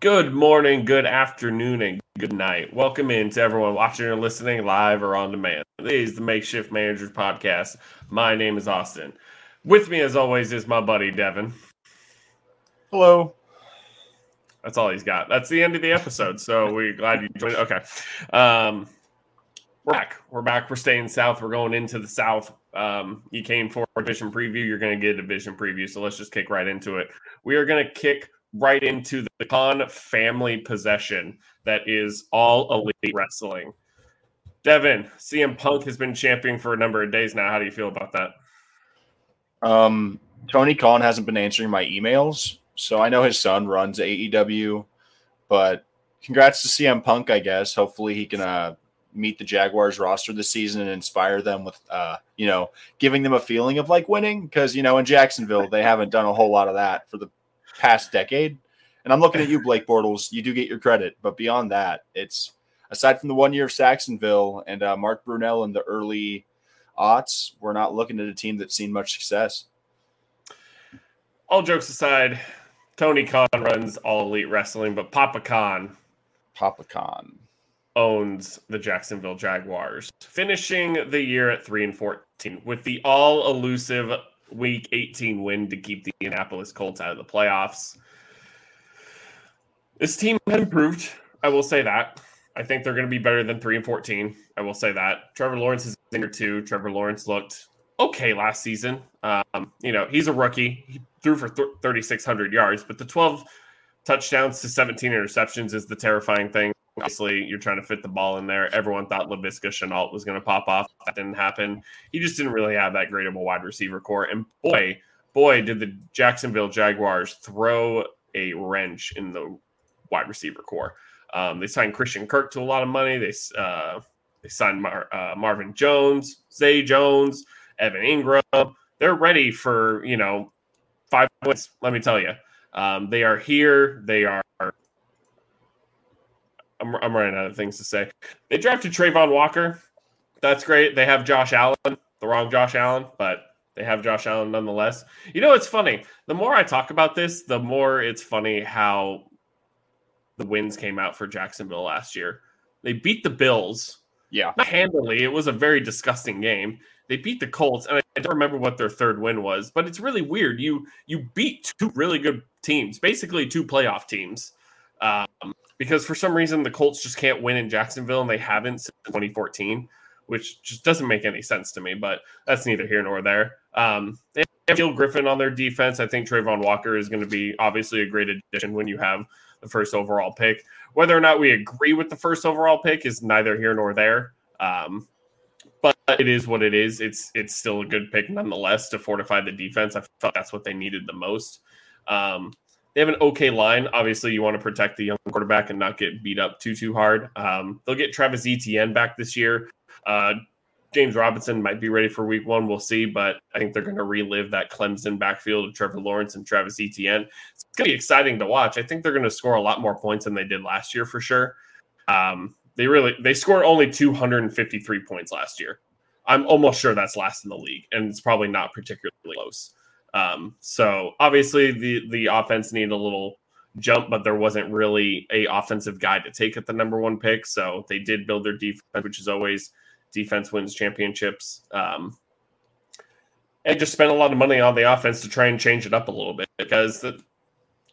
Good morning, good afternoon, and good night. Welcome in to everyone watching or listening live or on demand. This is the Makeshift Managers Podcast. My name is Austin. With me, as always, is my buddy Devin. Hello. That's all he's got. That's the end of the episode. So we're glad you joined. Okay. Um, we're back. We're back. We're staying south. We're going into the south. Um, you came for a division preview. You're going to get a division preview. So let's just kick right into it. We are going to kick right into the Khan family possession that is all elite wrestling. Devin, CM Punk has been champion for a number of days now. How do you feel about that? Um, Tony Khan hasn't been answering my emails, so I know his son runs AEW, but congrats to CM Punk, I guess. Hopefully he can uh, meet the Jaguars roster this season and inspire them with, uh, you know, giving them a feeling of like winning because, you know, in Jacksonville, they haven't done a whole lot of that for the past decade. And I'm looking at you, Blake Bortles. You do get your credit, but beyond that, it's aside from the one year of Sacksonville and uh, Mark Brunell in the early aughts, we're not looking at a team that's seen much success. All jokes aside, Tony Khan runs all elite wrestling, but Papa Khan, Papa Khan owns the Jacksonville Jaguars, finishing the year at three and fourteen with the all elusive Week 18 win to keep the Indianapolis Colts out of the playoffs. This team has improved. I will say that. I think they're going to be better than three and fourteen. I will say that. Trevor Lawrence is in here too. Trevor Lawrence looked okay last season. Um, you know, he's a rookie. He threw for th- 3,600 yards, but the 12 touchdowns to 17 interceptions is the terrifying thing. Obviously, you're trying to fit the ball in there. Everyone thought Laviska Shenault was going to pop off. That didn't happen. He just didn't really have that great of a wide receiver core. And boy, boy, did the Jacksonville Jaguars throw a wrench in the wide receiver core. Um, they signed Christian Kirk to a lot of money. They uh, they signed Mar- uh, Marvin Jones, Zay Jones, Evan Engram. They're ready for you know five points. Let me tell you, um, they are here. They are. I'm, I'm running out of things to say. They drafted Travon Walker. That's great. They have Josh Allen, the wrong Josh Allen, but they have Josh Allen nonetheless. You know, it's funny. The more I talk about this, the more it's funny how the wins came out for Jacksonville last year. They beat the Bills. Yeah. Not handily. It was a very disgusting game. They beat the Colts, and I don't remember what their third win was, but it's really weird. You you beat two really good teams, basically two playoff teams, um, because for some reason the Colts just can't win in Jacksonville, and they haven't since 2014, which just doesn't make any sense to me. But that's neither here nor there. Um, they have Gil Griffin on their defense. I think Travon Walker is going to be obviously a great addition when you have the first overall pick. Whether or not we agree with the first overall pick is neither here nor there. Um, but it is what it is. It's it's still a good pick nonetheless to fortify the defense. I thought that's what they needed the most. Um, they have an okay line. Obviously, you want to protect the young quarterback and not get beat up too too hard. Um, they'll get Travis Etienne back this year. Uh, James Robinson might be ready for week one. We'll see, but I think they're going to relive that Clemson backfield of Trevor Lawrence and Travis Etienne. It's going to be exciting to watch. I think they're going to score a lot more points than they did last year for sure. Um, they really they scored only 253 points last year. I'm almost sure that's last in the league, and it's probably not particularly close. Um, so obviously the the offense needed a little jump, but there wasn't really a offensive guy to take at the number one pick. So they did build their defense, which is always defense wins championships. Um, and just spent a lot of money on the offense to try and change it up a little bit because that,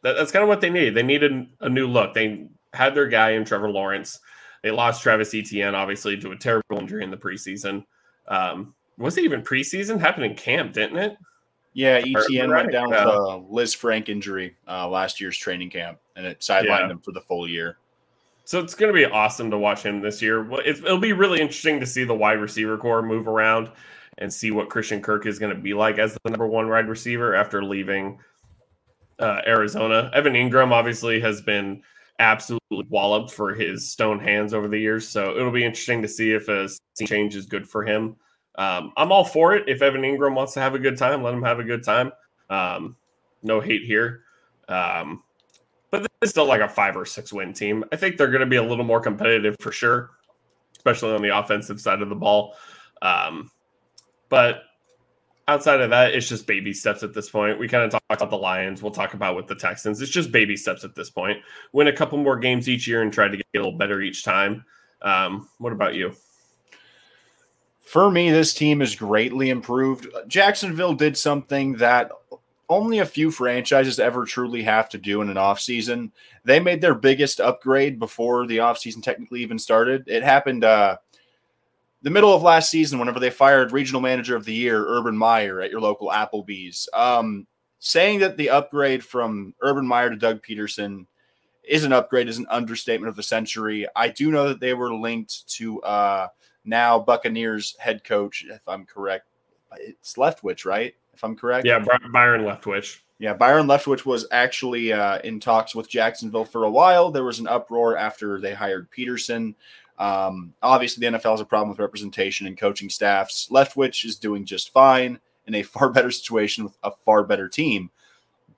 that, that's kind of what they need. They needed a new look. They had their guy in Trevor Lawrence. They lost Travis Etienne, obviously, to a terrible injury in the preseason. Um, was it even preseason? Happened in camp, didn't it? Yeah, Etienne went down with a Lisfranc injury uh, last year's training camp, and it sidelined yeah. him for the full year. So it's going to be awesome to watch him this year. It'll be really interesting to see the wide receiver core move around and see what Christian Kirk is going to be like as the number one wide receiver after leaving uh, Arizona. Evan Engram obviously has been absolutely walloped for his stone hands over the years, so it'll be interesting to see if a change is good for him. Um, I'm all for it. If Evan Engram wants to have a good time, let him have a good time. Um, no hate here. Um, but this is still like a five or six win team. I think they're going to be a little more competitive for sure, especially on the offensive side of the ball. Um, but outside of that, it's just baby steps at this point. We kind of talked about the Lions. We'll talk about with the Texans. It's just baby steps at this point. Win a couple more games each year and try to get a little better each time. Um, what about you? For me, this team is greatly improved. Jacksonville did something that only a few franchises ever truly have to do in an offseason. They made their biggest upgrade before the offseason technically even started. It happened uh, the middle of last season, whenever they fired regional manager of the year, Urban Meyer, at your local Applebee's, um, saying that the upgrade from Urban Meyer to Doug Pederson is an upgrade is an understatement of the century. I do know that they were linked to uh, now Buccaneers head coach, if I'm correct. It's Leftwich, right? If I'm correct. Yeah, Byron Leftwich. Yeah, Byron Leftwich was actually uh, in talks with Jacksonville for a while. There was an uproar after they hired Pederson. Um, obviously, the NFL has a problem with representation and coaching staffs. Leftwich is doing just fine in a far better situation with a far better team.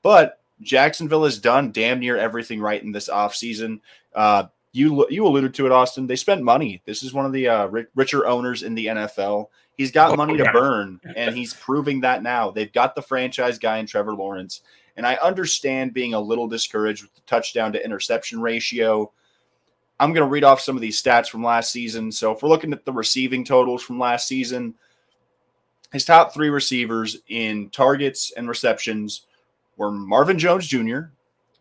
But Jacksonville has done damn near everything right in this offseason. Uh, you you alluded to it, Austin. They spent money. This is one of the uh, richer owners in the NFL. He's got oh, money yeah. to burn, and he's proving that now. They've got the franchise guy in Trevor Lawrence, and I understand being a little discouraged with the touchdown to interception ratio. I'm going to read off some of these stats from last season. So if we're looking at the receiving totals from last season, his top three receivers in targets and receptions were Marvin Jones Jr.,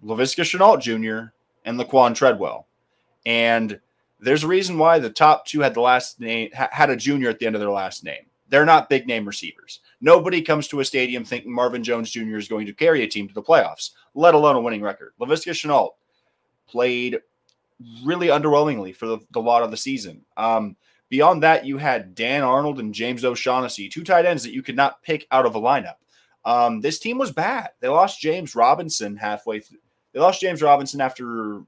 Laviska Shenault Jr., and Laquan Treadwell. And there's a reason why the top two had the last name had a junior at the end of their last name. They're not big name receivers. Nobody comes to a stadium thinking Marvin Jones Jr. is going to carry a team to the playoffs, let alone a winning record. Laviska Shenault played really underwhelmingly for the, the lot of the season. Um, beyond that, you had Dan Arnold and James O'Shaughnessy, two tight ends that you could not pick out of a lineup. Um, this team was bad. They lost James Robinson halfway through. They lost James Robinson after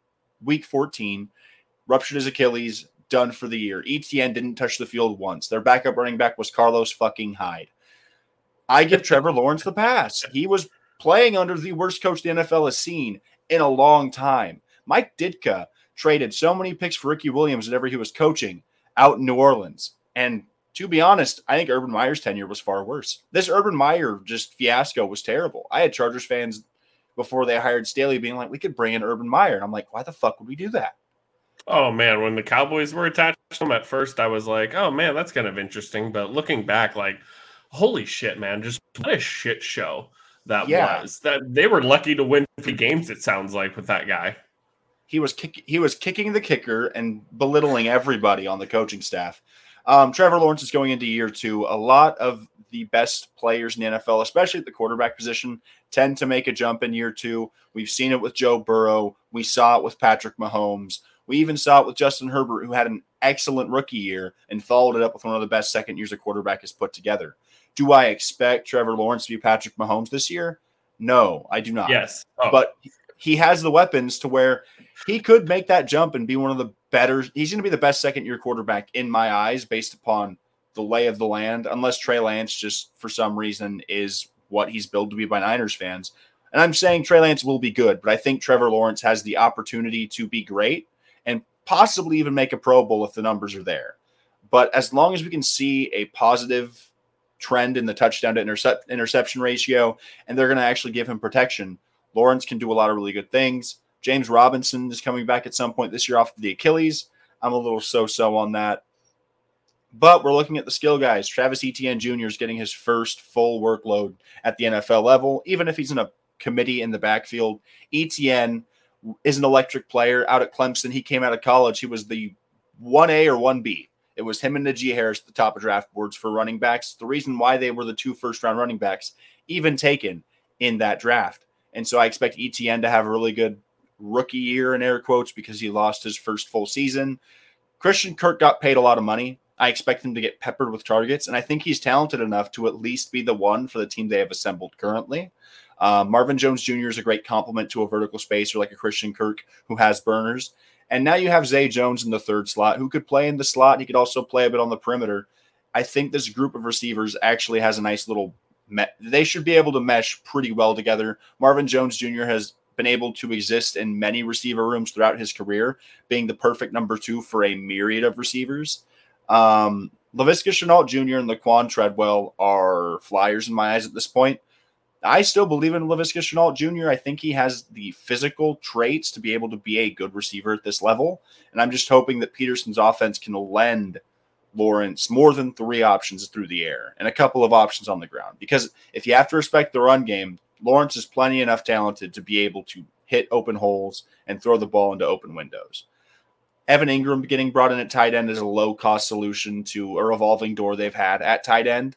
week 14, ruptured his Achilles, done for the year. Etienne didn't touch the field once. Their backup running back was Carlos fucking Hyde. I give Trevor Lawrence the pass. He was playing under the worst coach the NFL has seen in a long time. Mike Ditka traded so many picks for Ricky Williams whenever he was coaching out in New Orleans. And to be honest, I think Urban Meyer's tenure was far worse. This Urban Meyer just fiasco was terrible. I had Chargers fans before they hired Staley being like, we could bring in Urban Meyer. And I'm like, why the fuck would we do that? Oh man, when the Cowboys were attached to him at first, I was like, oh man, that's kind of interesting. But looking back, like, holy shit, man, just what a shit show that yeah. was. That they were lucky to win the games, it sounds like, with that guy he was kick, he was kicking the kicker and belittling everybody on the coaching staff. Um, Trevor Lawrence is going into year two. A lot of the best players in the NFL, especially at the quarterback position, tend to make a jump in year two. We've seen it with Joe Burrow. We saw it with Patrick Mahomes. We even saw it with Justin Herbert, who had an excellent rookie year and followed it up with one of the best second years a quarterback has put together. Do I expect Trevor Lawrence to be Patrick Mahomes this year? No, I do not. Yes. Oh. But he has the weapons to where he could make that jump and be one of the better. He's going to be the best second year quarterback in my eyes based upon the lay of the land, unless Trey Lance just for some reason is what he's billed to be by Niners fans. And I'm saying Trey Lance will be good, but I think Trevor Lawrence has the opportunity to be great possibly even make a Pro Bowl if the numbers are there. But as long as we can see a positive trend in the touchdown to intercept, interception ratio, and they're going to actually give him protection, Lawrence can do a lot of really good things. James Robinson is coming back at some point this year off of the Achilles. I'm a little so so on that. But we're looking at the skill guys. Travis Etienne Jr. is getting his first full workload at the NFL level, even if he's in a committee in the backfield. Etienne is an electric player out at Clemson. He came out of college. He was the 1A or 1B. It was him and Najee Harris at the top of draft boards for running backs. The reason why they were the two first round running backs, even taken in that draft. And so I expect Etienne to have a really good rookie year in air quotes because he lost his first full season. Christian Kirk got paid a lot of money. I expect him to get peppered with targets, and I think he's talented enough to at least be the one for the team they have assembled currently. Uh, Marvin Jones Jr. is a great complement to a vertical spacer like a Christian Kirk who has burners. And now you have Zay Jones in the third slot who could play in the slot. He could also play a bit on the perimeter. I think this group of receivers actually has a nice little. Me- they should be able to mesh pretty well together. Marvin Jones Jr. has been able to exist in many receiver rooms throughout his career, being the perfect number two for a myriad of receivers. Um, Laviska Shenault Jr. and Laquan Treadwell are flyers in my eyes at this point. I still believe in Laviska Shenault Jr. I think he has the physical traits to be able to be a good receiver at this level. And I'm just hoping that Pederson's offense can lend Lawrence more than three options through the air and a couple of options on the ground. Because if you have to respect the run game, Lawrence is plenty enough talented to be able to hit open holes and throw the ball into open windows. Evan Engram getting brought in at tight end is a low cost solution to a revolving door they've had at tight end.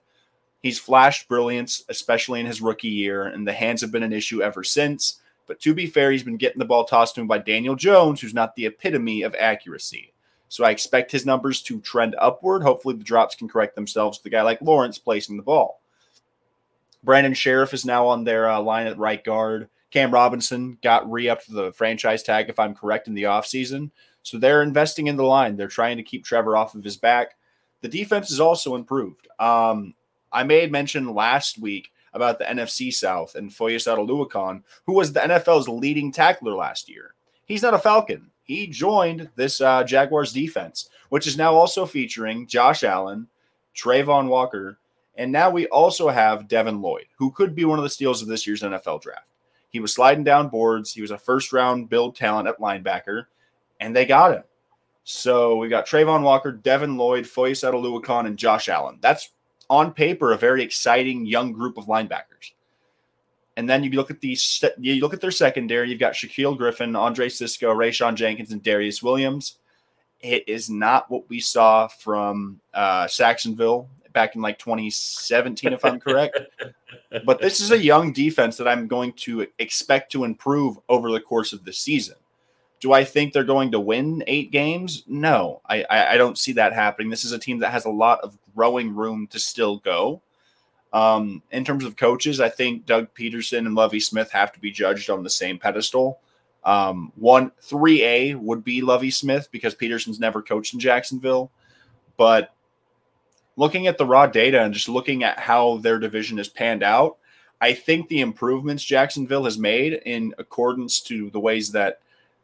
He's flashed brilliance, especially in his rookie year, and the hands have been an issue ever since. But to be fair, he's been getting the ball tossed to him by Daniel Jones, who's not the epitome of accuracy. So I expect his numbers to trend upward. Hopefully, the drops can correct themselves with a guy like Lawrence placing the ball. Brandon Scherff is now on their uh, line at right guard. Cam Robinson got re upped the franchise tag, if I'm correct, in the offseason. So they're investing in the line. They're trying to keep Trevor off of his back. The defense is also improved. Um, I made mention last week about the NFC South and Foyes Oluokun, who was the NFL's leading tackler last year. He's not a Falcon. He joined this uh, Jaguars defense, which is now also featuring Josh Allen, Travon Walker, and now we also have Devin Lloyd, who could be one of the steals of this year's NFL draft. He was sliding down boards. He was a first round build talent at linebacker, and they got him. So we've got Travon Walker, Devin Lloyd, Foyes Oluokun, and Josh Allen. That's on paper a very exciting young group of linebackers. And then you look at the you look at their secondary. You've got Shaquill Griffin, Andre Cisco, Rayshawn Jenkins, and Darious Williams. It is not what we saw from uh, Sacksonville back in like 2017, if I'm correct. but this is a young defense that I'm going to expect to improve over the course of the season. Do I think they're going to win eight games? No, I, I, I don't see that happening. This is a team that has a lot of growing room to still go. Um, in terms of coaches, I think Doug Pederson and Lovie Smith have to be judged on the same pedestal. Um, one three A would be Lovie Smith because Pederson's never coached in Jacksonville, but looking at the raw data and just looking at how their division has panned out, I think the improvements Jacksonville has made in accordance to the ways that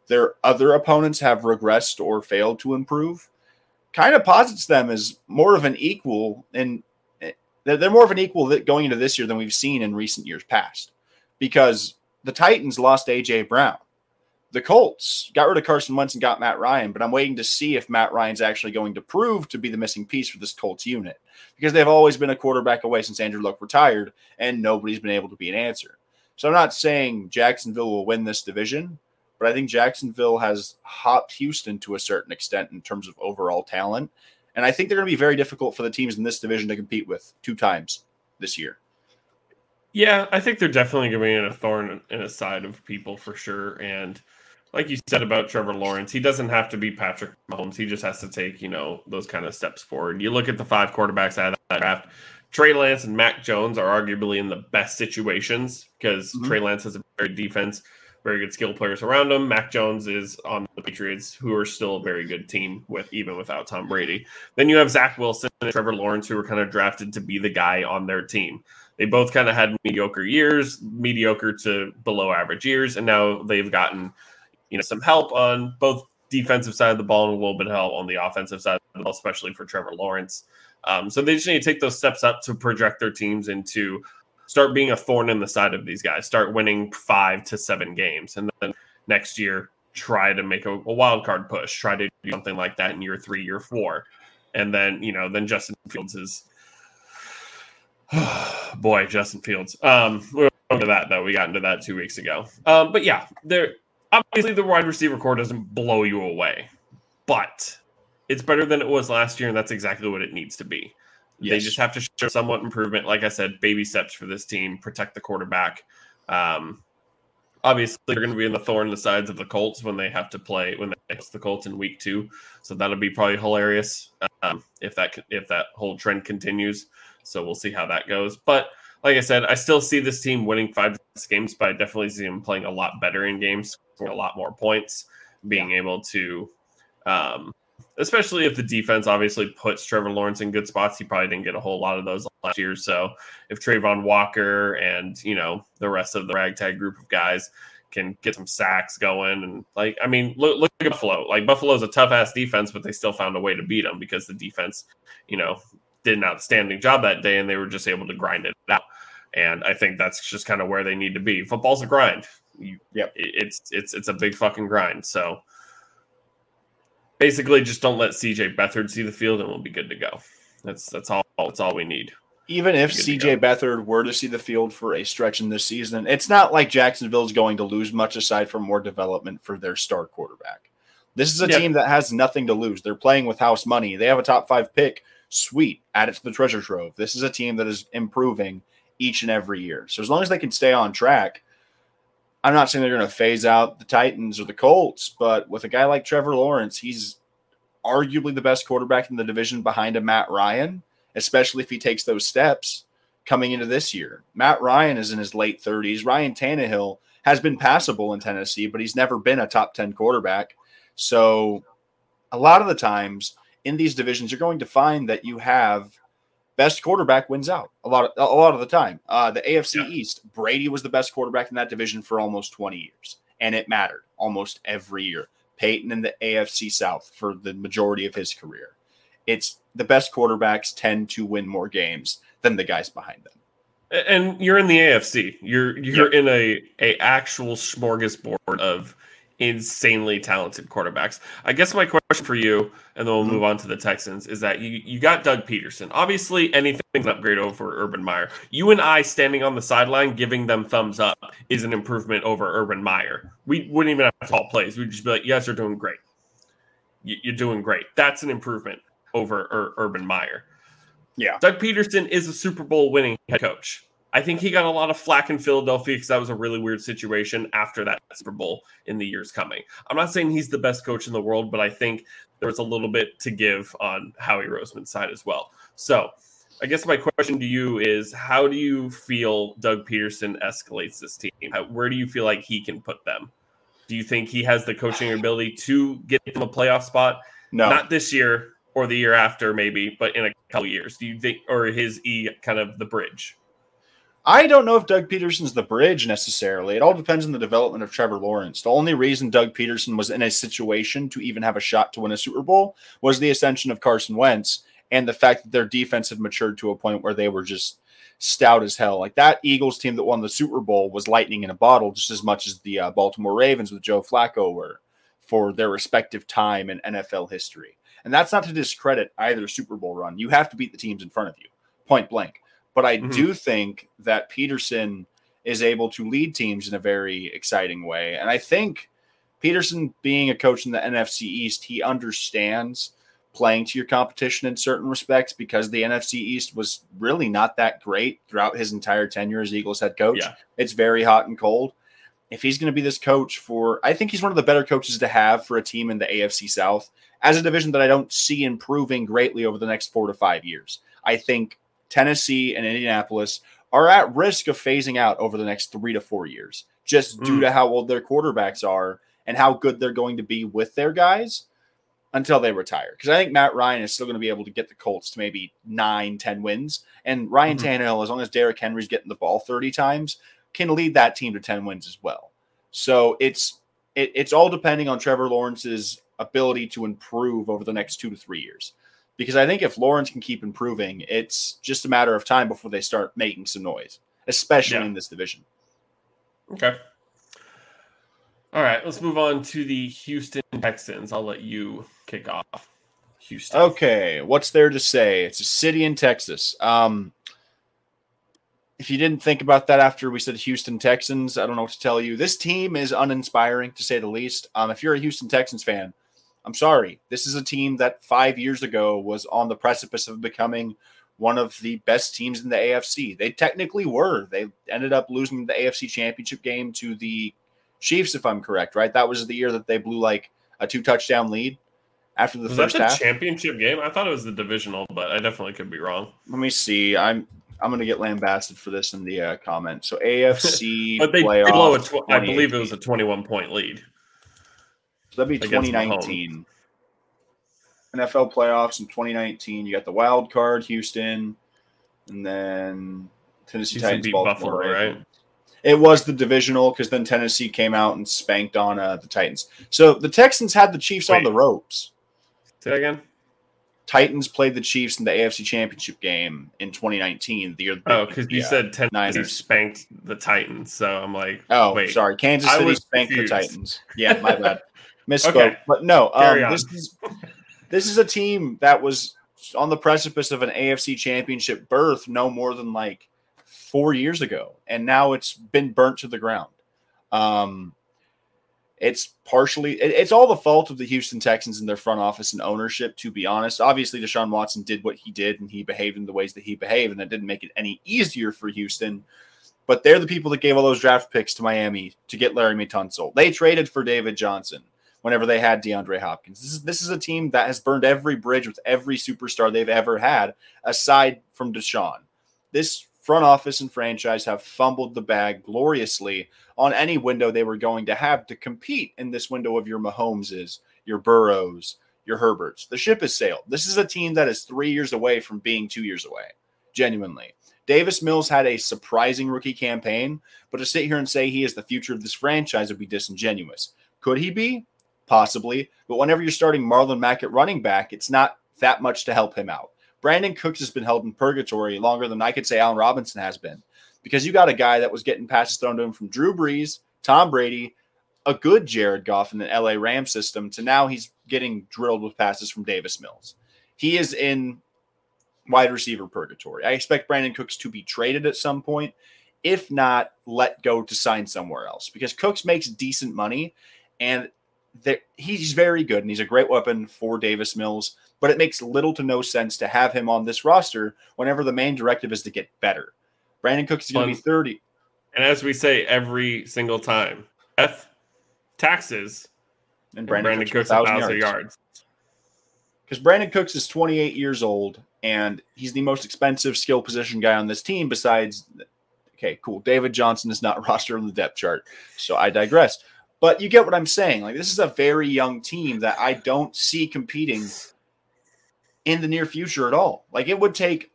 their other opponents have regressed or failed to improve kind of posits them as more of an equal and they're more of an equal that going into this year than we've seen in recent years past because the Titans lost AJ Brown. The Colts got rid of Carson Wentz and got Matt Ryan, but I'm waiting to see if Matt Ryan's actually going to prove to be the missing piece for this Colts unit because they've always been a quarterback away since Andrew Luck retired and nobody's been able to be an answer. So I'm not saying Jacksonville will win this division, but I think Jacksonville has hopped Houston to a certain extent in terms of overall talent. And I think they're going to be very difficult for the teams in this division to compete with two times this year. Yeah, I think they're definitely going to be in a thorn in a side of people for sure. And like you said about Trevor Lawrence, he doesn't have to be Patrick Mahomes. He just has to take, you know, those kind of steps forward. You look at the five quarterbacks out of that draft. Trey Lance and Mac Jones are arguably in the best situations because mm-hmm. Trey Lance has a very defense very good skill players around him. Mac Jones is on the Patriots, who are still a very good team with even without Tom Brady. Then you have Zach Wilson and Trevor Lawrence, who were kind of drafted to be the guy on their team. They both kind of had mediocre years, mediocre to below average years, and now they've gotten you know some help on both defensive side of the ball and a little bit of help on the offensive side of the ball, especially for Trevor Lawrence. Um, so they just need to take those steps up to project their teams into start being a thorn in the side of these guys. Start winning five to seven games, and then next year try to make a, a wild card push. Try to do something like that in year three, year four, and then you know then Justin Fields is. boy, Justin Fields. Um, we'll go into that though. We got into that two weeks ago. Um, but yeah, there obviously the wide receiver core doesn't blow you away, but it's better than it was last year, and that's exactly what it needs to be. Yes. They just have to show somewhat improvement. Like I said, baby steps for this team. Protect the quarterback. Um, obviously, they're going to be in the thorn in the sides of the Colts when they have to play when they face the Colts in Week Two. So that'll be probably hilarious um, if that if that whole trend continues. So we'll see how that goes. But like I said, I still see this team winning five games, but I definitely see them playing a lot better in games, scoring a lot more points, being yeah. able to um, especially if the defense obviously puts Trevor Lawrence in good spots. He probably didn't get a whole lot of those last year. So if Travon Walker and, you know, the rest of the ragtag group of guys can get some sacks going. And like, I mean, look, look at Buffalo. Like Buffalo's a tough ass defense, but they still found a way to beat them because the defense, you know, did an outstanding job that day, and they were just able to grind it out. And I think that's just kind of where they need to be. Football's a grind. You, yep. It's it's it's a big fucking grind. So basically, just don't let CJ Beathard see the field, and we'll be good to go. That's that's all. That's all we need. Even if CJ Beathard were to see the field for a stretch in this season, it's not like Jacksonville is going to lose much aside from more development for their star quarterback. This is a yep. team that has nothing to lose. They're playing with house money. They have a top five pick. Sweet. Add it to the treasure trove. This is a team that is improving each and every year. So as long as they can stay on track, I'm not saying they're going to phase out the Titans or the Colts, but with a guy like Trevor Lawrence, he's arguably the best quarterback in the division behind a Matt Ryan, especially if he takes those steps coming into this year. Matt Ryan is in his late 30s. Ryan Tannehill has been passable in Tennessee, but he's never been a top 10 quarterback. So a lot of the times in these divisions, you're going to find that you have best quarterback wins out a lot of, a lot of the time. Uh, the AFC yeah. East, Brady was the best quarterback in that division for almost 20 years, and it mattered almost every year. Peyton in the AFC South for the majority of his career. It's the best quarterbacks tend to win more games than the guys behind them. And you're in the AFC. You're you're yep. in a a actual smorgasbord of insanely talented quarterbacks. I guess my question for you, and then we'll mm-hmm. move on to the Texans, is that you, you got Doug Pederson. Obviously, anything's an upgrade over Urban Meyer. You and I standing on the sideline giving them thumbs up is an improvement over Urban Meyer. We wouldn't even have to call plays. We'd just be like, yes, you're doing great. You're doing great. That's an improvement over Ur- Urban Meyer. Yeah. Doug Pederson is a Super Bowl winning head coach. I think he got a lot of flack in Philadelphia because that was a really weird situation after that Super Bowl in the years coming. I'm not saying he's the best coach in the world, but I think there was a little bit to give on Howie Roseman's side as well. So, I guess my question to you is how do you feel Doug Pederson escalates this team? How, where do you feel like he can put them? Do you think he has the coaching ability to get them a playoff spot? No. Not this year or the year after, maybe, but in a couple years. Do you think, or his E kind of the bridge? I don't know if Doug Pederson's the bridge necessarily. It all depends on the development of Trevor Lawrence. The only reason Doug Pederson was in a situation to even have a shot to win a Super Bowl was the ascension of Carson Wentz and the fact that their defense had matured to a point where they were just stout as hell. Like that Eagles team that won the Super Bowl was lightning in a bottle just as much as the uh, Baltimore Ravens with Joe Flacco were for their respective time in NFL history. And that's not to discredit either Super Bowl run. You have to beat the teams in front of you, point blank. But I mm-hmm. do think that Pederson is able to lead teams in a very exciting way. And I think Pederson, being a coach in the NFC East, he understands playing to your competition in certain respects because the NFC East was really not that great throughout his entire tenure as Eagles head coach. Yeah. It's very hot and cold. If he's going to be this coach for, I think he's one of the better coaches to have for a team in the AFC South as a division that I don't see improving greatly over the next four to five years. I think Tennessee and Indianapolis are at risk of phasing out over the next three to four years, just mm. due to how old their quarterbacks are and how good they're going to be with their guys until they retire. Because I think Matt Ryan is still going to be able to get the Colts to maybe nine, 10 wins. And Ryan mm-hmm. Tannehill, as long as Derrick Henry's getting the ball 30 times, can lead that team to 10 wins as well. So it's it, it's all depending on Trevor Lawrence's ability to improve over the next two to three years because I think if Lawrence can keep improving, it's just a matter of time before they start making some noise, especially yeah. in this division. Okay. All right, let's move on to the Houston Texans. I'll let you kick off. Houston. Okay, what's there to say? It's a city in Texas. Um, if you didn't think about that after we said Houston Texans, I don't know what to tell you. This team is uninspiring to say the least. Um, if you're a Houston Texans fan, I'm sorry. This is a team that five years ago was on the precipice of becoming one of the best teams in the AFC. They technically were. They ended up losing the AFC championship game to the Chiefs, if I'm correct, right? That was the year that they blew like a two touchdown lead after the was first that the half. championship game? I thought it was the divisional, but I definitely could be wrong. Let me see. I'm I'm going to get lambasted for this in the uh, comments. So AFC, but they playoff, blow a tw- I believe it was a 21 point lead. So that'd be 2019. NFL playoffs in 2019. You got the wild card, Houston, and then Tennessee Houston Titans, Baltimore. Buffalo, right? It was the divisional because then Tennessee came out and spanked on uh, the Titans. So the Texans had the Chiefs on the ropes. Say that again. Titans played the Chiefs in the AFC Championship game in 2019. The year Oh, because you yeah. said Tennessee Niners. spanked the Titans, so I'm like, Oh, wait. sorry. Kansas City spanked confused. the Titans. Yeah, my bad. Misspoke. Okay. But no, um, this is this is a team that was on the precipice of an AFC Championship berth no more than like four years ago, and now it's been burnt to the ground. Um, it's partially it- it's all the fault of the Houston Texans and their front office and ownership. To be honest, obviously Deshaun Watson did what he did, and he behaved in the ways that he behaved, and that didn't make it any easier for Houston. But they're the people that gave all those draft picks to Miami to get Larry Tunsil. They traded for David Johnson whenever they had DeAndre Hopkins. This is this is a team that has burned every bridge with every superstar they've ever had, aside from Deshaun. This front office and franchise have fumbled the bag gloriously on any window they were going to have to compete in this window of your Mahomeses, your Burrows, your Herberts. The ship has sailed. This is a team that is three years away from being two years away. Genuinely. Davis Mills had a surprising rookie campaign, but to sit here and say he is the future of this franchise would be disingenuous. Could he be? Possibly. But whenever you're starting Marlon Mack at running back, it's not that much to help him out. Brandin Cooks has been held in purgatory longer than I could say Allen Robinson has been because you got a guy that was getting passes thrown to him from Drew Brees, Tom Brady, a good Jared Goff in the LA Rams system, to now he's getting drilled with passes from Davis Mills. He is in wide receiver purgatory. I expect Brandin Cooks to be traded at some point, if not let go to sign somewhere else, because Cooks makes decent money and that he's very good and he's a great weapon for Davis Mills. But it makes little to no sense to have him on this roster whenever the main directive is to get better. Brandin Cooks is going to be 30. and as we say every single time, F taxes And and Brandon, Brandon, Cooks, Cooks 1,000 thousand yards. yards. Because Brandin Cooks is 28 years old and he's the most expensive skill position guy on this team besides okay, cool. David Johnson is not rostered on the depth chart. So I digress. But you get what I'm saying. Like this is a very young team that I don't see competing in the near future at all. Like it would take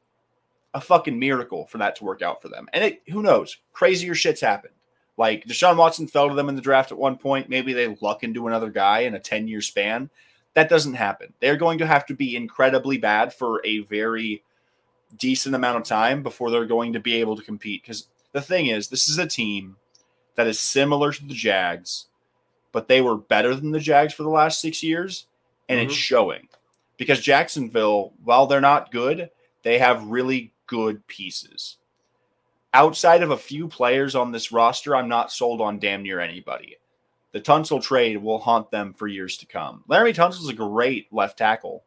a fucking miracle for that to work out for them. And it who knows? Crazier shit's happened. Like Deshaun Watson fell to them in the draft at one point. Maybe they luck into another guy in a 10 year span. That doesn't happen. They're going to have to be incredibly bad for a very decent amount of time before they're going to be able to compete. Because the thing is, this is a team that is similar to the Jags, but they were better than the Jags for the last six years, and it's Mhm. showing. Because Jacksonville, while they're not good, they have really good pieces. Outside of a few players on this roster, I'm not sold on damn near anybody. The Tunsil trade will haunt them for years to come. Larry Tunsil is a great left tackle.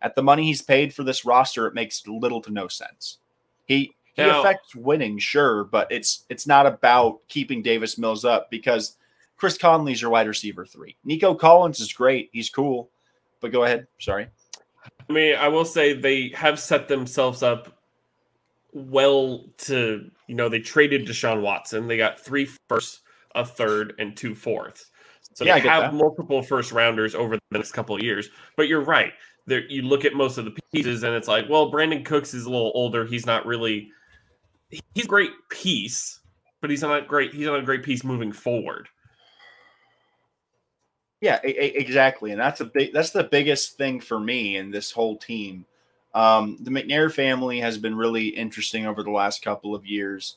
At the money he's paid for this roster, it makes little to no sense. He he Now- affects winning, sure, but it's it's not about keeping Davis Mills up because Chris Conley's your wide receiver three. Nico Collins is great. He's cool. But go ahead. Sorry. I mean, I will say they have set themselves up well to, you know, they traded Deshaun Watson. They got three firsts, a third, and two fourths. So Yeah, they have that. multiple first rounders over the next couple of years. But you're right. There, you look at most of the pieces, and it's like, well, Brandin Cooks is a little older. He's not really. He's a great piece, but he's not great. He's not a great piece moving forward. Yeah, exactly, and that's a big. That's the biggest thing for me and this whole team. Um, the McNair family has been really interesting over the last couple of years.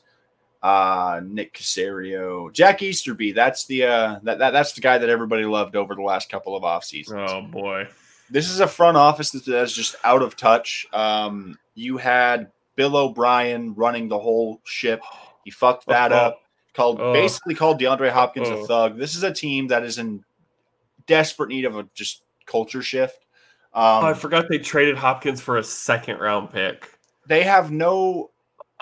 Uh, Nick Caserio, Jack Easterby. That's the uh, that, that that's the guy that everybody loved over the last couple of off seasons. Oh boy. This is a front office that's just out of touch. Um, you had Bill O'Brien running the whole ship. He fucked that Oh. up. Called Oh. basically called DeAndre Hopkins a Oh. thug. This is a team that is in desperate need of a just culture shift. Um, Oh, I forgot they traded Hopkins for a second round pick. they have no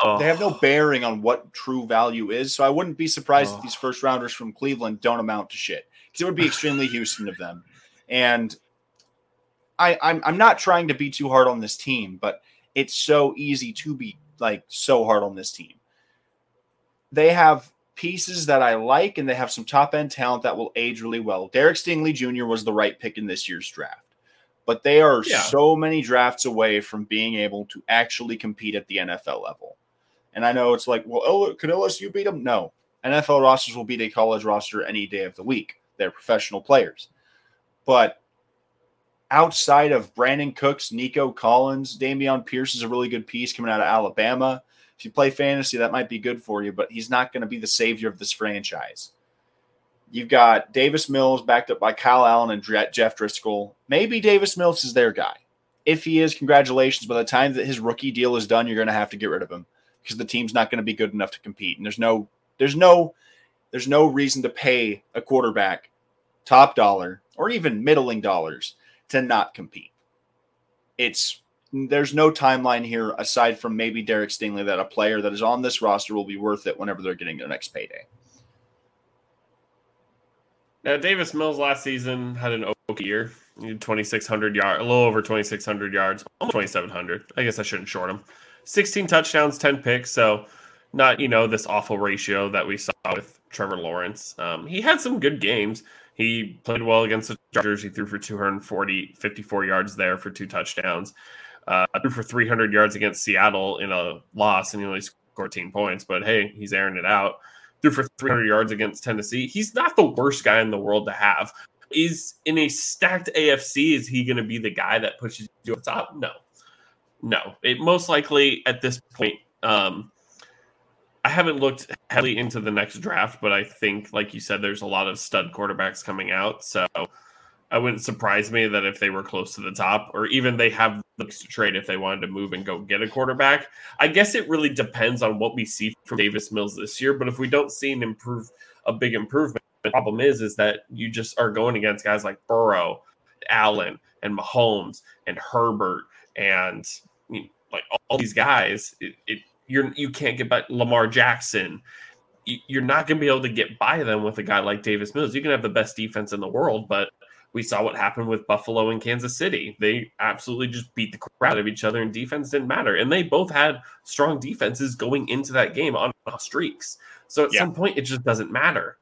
Oh. they have no bearing on what true value is. So I wouldn't be surprised Oh. if these first rounders from Cleveland don't amount to shit because it would be extremely Houston of them. And I, I'm I'm not trying to be too hard on this team, but it's so easy to be like so hard on this team. They have pieces that I like, and they have some top end talent that will age really well. Derek Stingley Jr. was the right pick in this year's draft, but they are Yeah. so many drafts away from being able to actually compete at the NFL level. And I know it's like, well, L- could LSU beat them? No, NFL rosters will beat a college roster any day of the week. They're professional players. But outside of Brandin Cooks, Nico Collins, Dameon Pierce is a really good piece coming out of Alabama. If you play fantasy, that might be good for you, but he's not going to be the savior of this franchise. You've got Davis Mills backed up by Kyle Allen and Jeff Driskel. Maybe Davis Mills is their guy. If he is, congratulations. By the time that his rookie deal is done, you're going to have to get rid of him because the team's not going to be good enough to compete. And there's no, there's no, there's no reason to pay a quarterback top dollar or even middling dollars to not compete. It's there's no timeline here aside from maybe Derek Stingley that a player that is on this roster will be worth it whenever they're getting their next payday. Now, Davis Mills last season had an okay year. 2,600 yards, a little over 2,600 yards, almost 2,700. I guess I shouldn't short him. 16 touchdowns, 10 picks. So, not, you know, this awful ratio that we saw with Trevor Lawrence. Um, he had some good games. He played well against the Chargers. He threw for 240, 54 yards there for two touchdowns. Uh, threw for 300 yards against Seattle in a loss, and he only scored 14 points. But hey, he's airing it out threw for 300 yards against Tennessee. He's not the worst guy in the world to have. Is in a stacked AFC, is he going to be the guy that pushes you to the top? No, no. It most likely at this point. Um, I haven't looked heavily into the next draft, but I think, like you said, there's a lot of stud quarterbacks coming out. So I wouldn't surprise me that if they were close to the top, or even they have the to trade if they wanted to move and go get a quarterback. I guess it really depends on what we see from Davis Mills this year. But if we don't see an improve a big improvement, the problem is is that you just are going against guys like Burrow, Allen, and Mahomes and Herbert and you know, like all these guys. It, it you're you can't get by Lamar Jackson you're not going to be able to get by them with a guy like Davis Mills. You can have the best defense in the world, but we saw what happened with Buffalo and Kansas City. They absolutely just beat the crap out of each other, and defense didn't matter. And they both had strong defenses going into that game on streaks. So at yeah. some point, it just doesn't matter.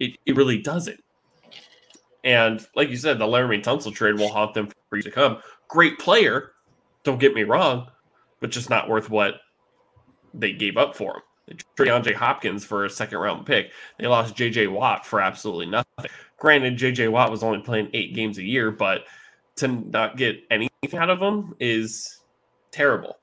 It, it really doesn't. And like you said, the Laremy Tunsil trade will haunt them for years to come. Great player, don't get me wrong, but just not worth what they gave up for him. They traded DeAndre Hopkins for a second round pick. They lost JJ Watt for absolutely nothing. Granted, JJ Watt was only playing eight games a year, but to not get anything out of him is terrible.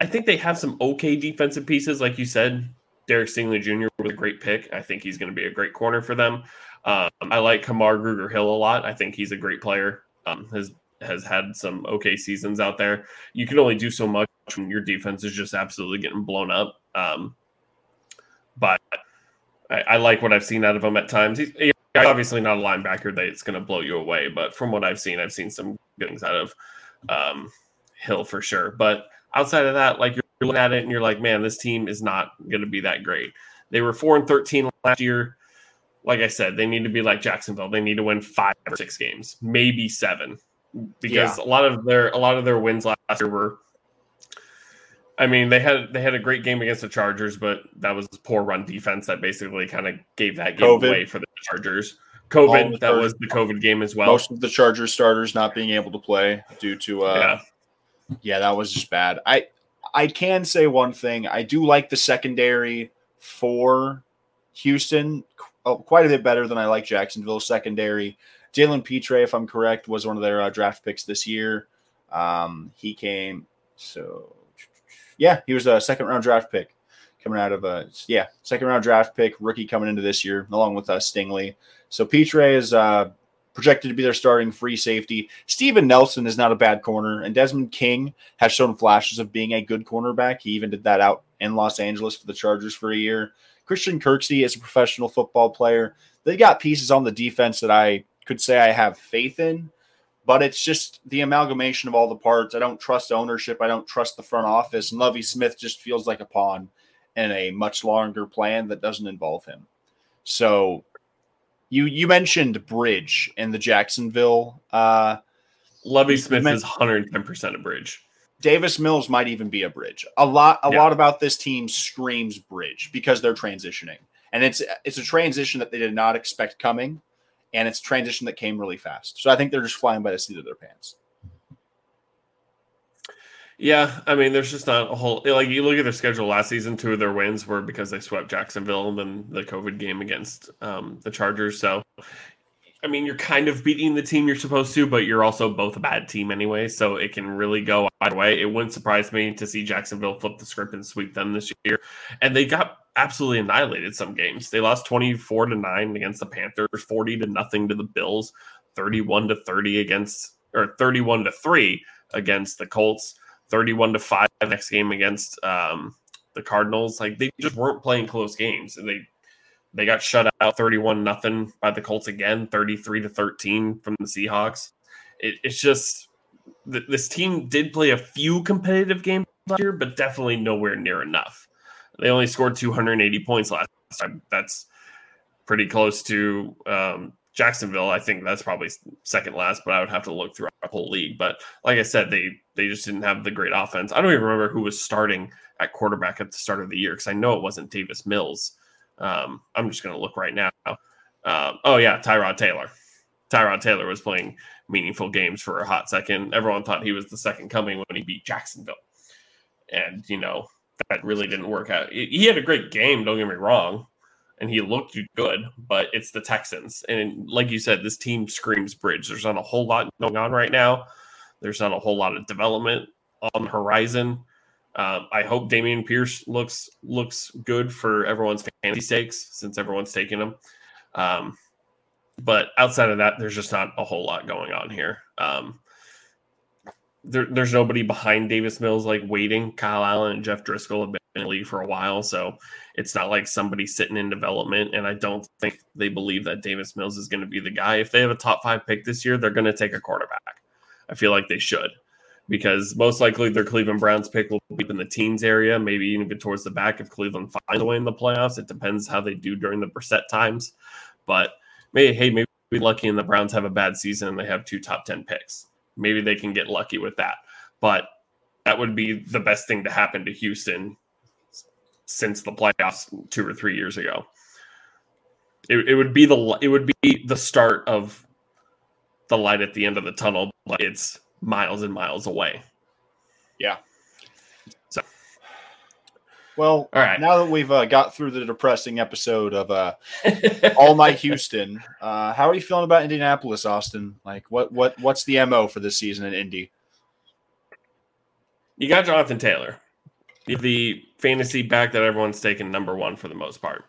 I think they have some okay defensive pieces, like you said. Derek Stingley Jr. was a great pick. I think he's going to be a great corner for them. Um, I like Kamu Grugier-Hill a lot. I think he's a great player. Um, has has had some okay seasons out there. You can only do so much when your defense is just absolutely getting blown up. Um, but I, I, like what I've seen out of him at times. He's, he's obviously not a linebacker that's going to blow you away, but from what I've seen, I've seen some good things out of um, Hill for sure. But outside of that, like you're looking at it and you're like, man, this team is not going to be that great. They were four and thirteen last year. Like I said, they need to be like Jacksonville. They need to win five or six games, maybe seven, because yeah. a lot of their a lot of their wins last year were I mean, they had they had a great game against the Chargers, but that was poor run defense that basically kind of gave that game COVID. away for the Chargers. COVID, that was the COVID game as well. Most of the Chargers starters not being able to play due to uh yeah. yeah, that was just bad. I I can say one thing. I do like the secondary for Houston oh, quite a bit better than I like Jacksonville secondary. Jalen Pitre, if I'm correct, was one of their uh, draft picks this year. Um, he came so yeah, he was a second round draft pick coming out of a yeah second round draft pick rookie coming into this year along with uh, Stingley. So Pitre is uh, projected to be their starting free safety. Steven Nelson is not a bad corner, and Desmond King has shown flashes of being a good cornerback. He even did that out in Los Angeles for the Chargers for a year. Christian Kirksey is a professional football player. They got pieces on the defense that I could say I have faith in but it's just the amalgamation of all the parts. I don't trust ownership. I don't trust the front office. And Lovie Smith just feels like a pawn in a much longer plan that doesn't involve him. So you you mentioned Bridge in the Jacksonville. Uh, Lovie Smith is 110% a bridge. Davis Mills might even be a bridge. A lot a yeah. lot about this team screams bridge because they're transitioning. And it's it's a transition that they did not expect coming and it's transition that came really fast. So I think they're just flying by the seat of their pants. Yeah, I mean, there's just not a whole like you look at their schedule last season. Two of their wins were because they swept Jacksonville and then the COVID game against um, the Chargers. So, I mean, you're kind of beating the team you're supposed to, but you're also both a bad team anyway. So it can really go either way. It wouldn't surprise me to see Jacksonville flip the script and sweep them this year. And they got absolutely annihilated some games. They lost 24 to nine against the Panthers, 40 to nothing to the Bills, 31 to 30 against or 31 to three against the Colts 31 to 5 next game against um, the Cardinals. Like they just weren't playing close games. And they they got shut out 31 nothing by the Colts again, 33 to 13 from the Seahawks. It, it's just th- this team did play a few competitive games last year, but definitely nowhere near enough. They only scored 280 points last time. That's pretty close to um, Jacksonville, I think that's probably second last, but I would have to look throughout the whole league. But like I said, they they just didn't have the great offense. I don't even remember who was starting at quarterback at the start of the year because I know it wasn't Davis Mills. Um, I'm just going to look right now. Um, oh yeah, Tyrod Taylor. Tyrod Taylor was playing meaningful games for a hot second. Everyone thought he was the second coming when he beat Jacksonville, and you know that really didn't work out. He had a great game. Don't get me wrong and he looked good, but it's the Texans. And like you said, this team screams bridge. There's not a whole lot going on right now. There's not a whole lot of development on the horizon. Um, I hope Dameon Pierce looks looks good for everyone's fantasy stakes since everyone's taking him. Um, but outside of that, there's just not a whole lot going on here. Um, there, there's nobody behind Davis Mills like waiting. Kyle Allen and Jeff Driskel have been in the league for a while, so it's not like somebody sitting in development. And I don't think they believe that Davis Mills is going to be the guy. If they have a top five pick this year, they're going to take a quarterback. I feel like they should because most likely their Cleveland Browns pick will be in the teens area, maybe even towards the back if Cleveland finds a way in the playoffs. It depends how they do during the Brissett times. But maybe, hey, maybe be lucky and the Browns have a bad season and they have two top 10 picks. Maybe they can get lucky with that. But that would be the best thing to happen to Houston since the playoffs two or three years ago. It, it would be the it would be the start of the light at the end of the tunnel, but it's miles and miles away. Yeah. Well, all right. Now that we've uh, got through the depressing episode of uh, All Might Houston, uh, how are you feeling about Indianapolis, Austin? Like, what what what's the mo for this season in Indy? You got Jonathan Taylor, the fantasy back that everyone's taken number one for the most part.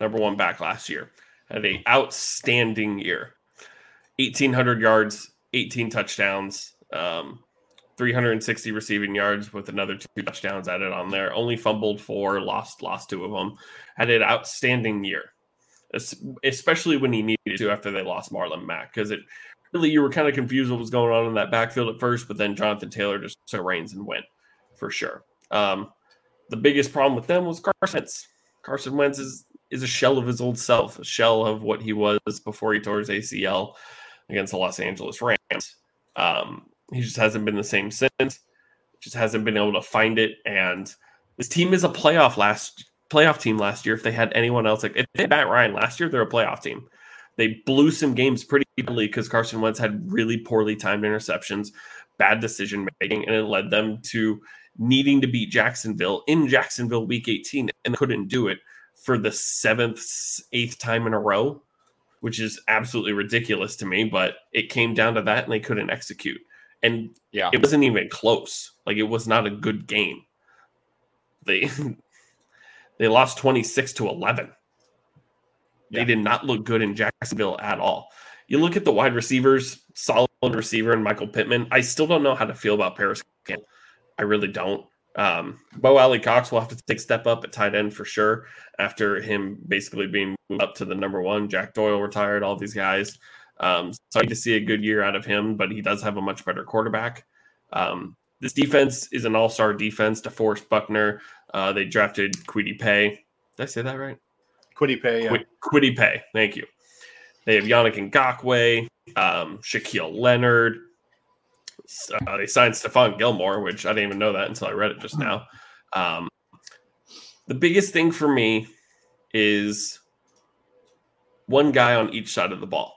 Number one back last year. Had a outstanding year. 1,800 yards, 18 touchdowns, um, 360 receiving yards with another two touchdowns added on there. Only fumbled four, lost lost two of them. Had an outstanding year, especially when he needed to after they lost Marlon Mack because it really you were kind of confused what was going on in that backfield at first, but then Jonathan Taylor just took reins and went for sure. Um, the biggest problem with them was Carson Wentz. Carson Wentz is is a shell of his old self, a shell of what he was before he tore his ACL against the Los Angeles Rams. Um, he just hasn't been the same since. Just hasn't been able to find it. And this team is a playoff last playoff team last year. If they had anyone else, like if they had Matt Ryan last year, they're a playoff team. They blew some games pretty easily because Carson Wentz had really poorly timed interceptions, bad decision making, and it led them to needing to beat Jacksonville in Jacksonville week 18 and couldn't do it for the seventh, eighth time in a row, which is absolutely ridiculous to me. But it came down to that and they couldn't execute. And yeah, it wasn't even close. Like it was not a good game. They they lost 26 to 11. Yeah. They did not look good in Jacksonville at all. You look at the wide receivers, solid receiver and Michael Pittman. I still don't know how to feel about Parris Campbell. I really don't. Um, Mo Alie-Cox will have to take a step up at tight end for sure after him basically being moved up to the number one. Jack Doyle retired, all these guys. Um, so I need to see a good year out of him, but he does have a much better quarterback. Um, this defense is an all star defense. DeForest Buckner, uh, they drafted Quiddy Pay. Did I say that right? Quiddy Pay. yeah. Kwity Paye, thank you. They have Yannick Ngakoue, um, Shaquille Leonard, uh, they signed Stephon Gilmore, which I didn't even know that until I read it just now. Um, the biggest thing for me is one guy on each side of the ball.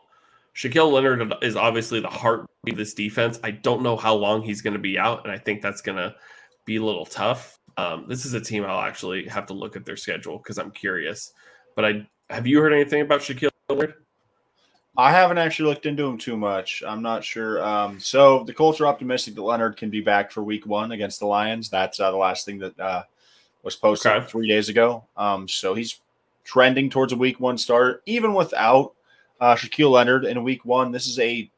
Shaquille Leonard is obviously the heart of this defense. I don't know how long he's going to be out, and I think that's going to be a little tough. Um, this is a team I'll actually have to look at their schedule because I'm curious. But I have you heard anything about Shaquille Leonard? I haven't actually looked into him too much. I'm not sure. Um, so the Colts are optimistic that Leonard can be back for Week One against the Lions. That's uh, the last thing that uh, was posted okay. three days ago. Um, so he's trending towards a Week One start, even without uh, Shaquille Leonard in Week One. This is a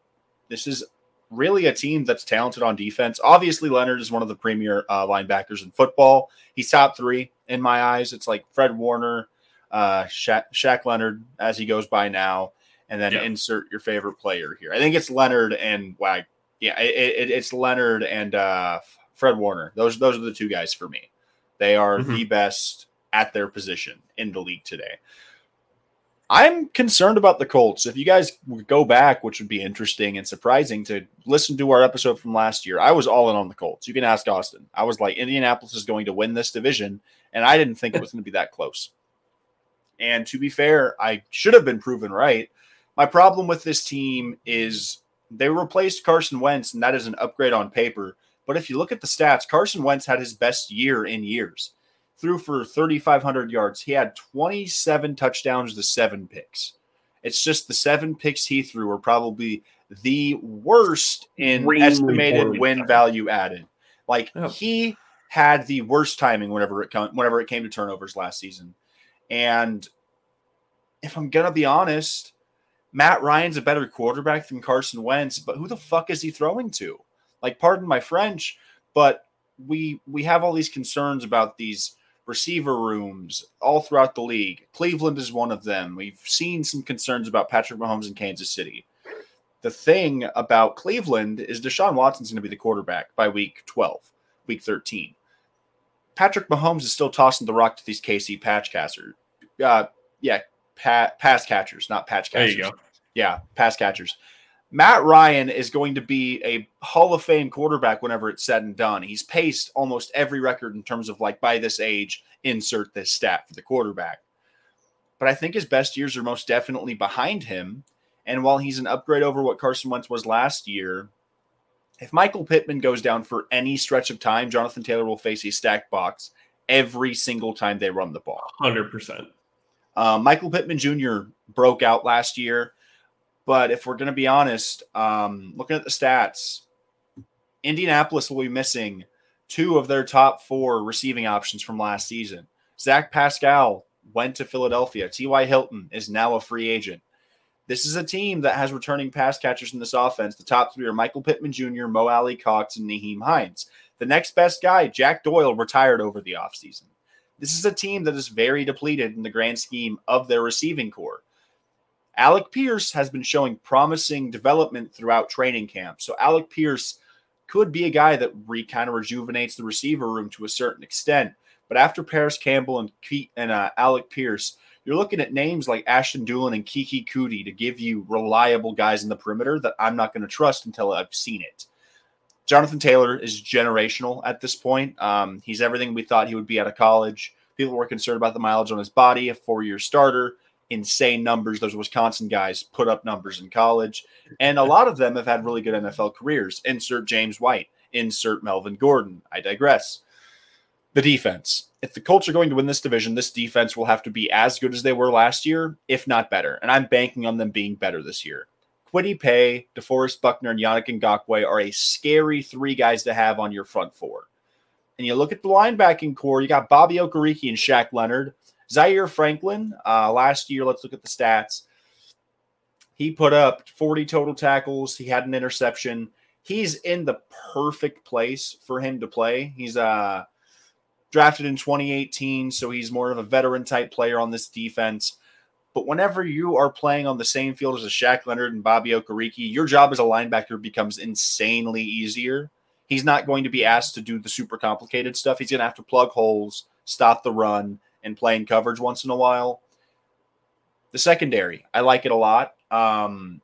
this is really a team that's talented on defense. Obviously, Leonard is one of the premier uh, linebackers in football. He's top three in my eyes. It's like Fred Warner, uh, Shaq, Shaq Leonard as he goes by now and then insert your favorite player here. I think it's Leonard and Wag. Yeah, it, it, it's Leonard and uh, Fred Warner. Those those are the two guys for me. They are mm-hmm. the best at their position in the league today. I'm concerned about the Colts. If you guys go back, which would be interesting and surprising to listen to our episode from last year, I was all in on the Colts. You can ask Austin. I was like, Indianapolis is going to win this division, and I didn't think it was going to be that close. And to be fair, I should have been proven right my problem with this team is they replaced Carson Wentz, and that is an upgrade on paper. But if you look at the stats, Carson Wentz had his best year in years. Threw for 3,500 yards. He had 27 touchdowns to seven picks. It's just the seven picks he threw were probably the worst in estimated win value added. Like oh. he had the worst timing whenever it come, whenever it came to turnovers last season. And if I'm gonna be honest, Matt Ryan's a better quarterback than Carson Wentz, but who the fuck is he throwing to? Like, pardon my French, but we we have all these concerns about these receiver rooms all throughout the league. Cleveland is one of them. We've seen some concerns about Patrick Mahomes in Kansas City. The thing about Cleveland is Deshaun Watson's going to be the quarterback by week 12, week 13. Patrick Mahomes is still tossing the rock to these KC patch catchers. Uh, yeah, pat, pass catchers, not patch catchers. There you go. Yeah, pass catchers. Matt Ryan is going to be a Hall of Fame quarterback whenever it's said and done. He's paced almost every record in terms of like by this age, insert this stat for the quarterback. But I think his best years are most definitely behind him. And while he's an upgrade over what Carson Wentz was last year, if Michael Pittman goes down for any stretch of time, Jonathan Taylor will face a stacked box every single time they run the ball. 100%. Uh, Michael Pittman Jr. broke out last year, but if we're going to be honest, um, looking at the stats, Indianapolis will be missing two of their top four receiving options from last season. Zach Pascal went to Philadelphia. T.Y. Hilton is now a free agent. This is a team that has returning pass catchers in this offense. The top three are Michael Pittman Jr., Mo Alie-Cox, and Nyheim Hines. The next best guy, Jack Doyle, retired over the offseason. This is a team that is very depleted in the grand scheme of their receiving core. Alec Pierce has been showing promising development throughout training camp. So Alec Pierce could be a guy that re kind of rejuvenates the receiver room to a certain extent. But after Parris Campbell and and uh, Alec Pierce, you're looking at names like Ashton Dulin and Keke Coutee to give you reliable guys in the perimeter that I'm not going to trust until I've seen it. Jonathan Taylor is generational at this point. Um, he's everything we thought he would be out of college. People were concerned about the mileage on his body, a four year starter, insane numbers. Those Wisconsin guys put up numbers in college. And a lot of them have had really good NFL careers. Insert James White, insert Melvin Gordon. I digress. The defense. If the Colts are going to win this division, this defense will have to be as good as they were last year, if not better. And I'm banking on them being better this year. Kwity Paye, DeForest Buckner, and Yannick Ngakoue are a scary three guys to have on your front four. And you look at the linebacking core, you got Bobby Okereke and Shaq Leonard. Zaire Franklin, uh, last year, let's look at the stats. He put up 40 total tackles. He had an interception. He's in the perfect place for him to play. He's uh, drafted in 2018, so he's more of a veteran type player on this defense. But whenever you are playing on the same field as a Shaq Leonard and Bobby Okereke, your job as a linebacker becomes insanely easier. He's not going to be asked to do the super complicated stuff. He's going to have to plug holes, stop the run, and playing coverage once in a while. The secondary, I like it a lot. Um,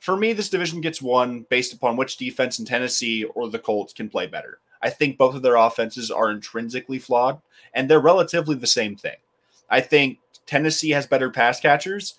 for me, this division gets won based upon which defense in Tennessee or the Colts can play better. I think both of their offenses are intrinsically flawed, and they're relatively the same thing. I think Tennessee has better pass catchers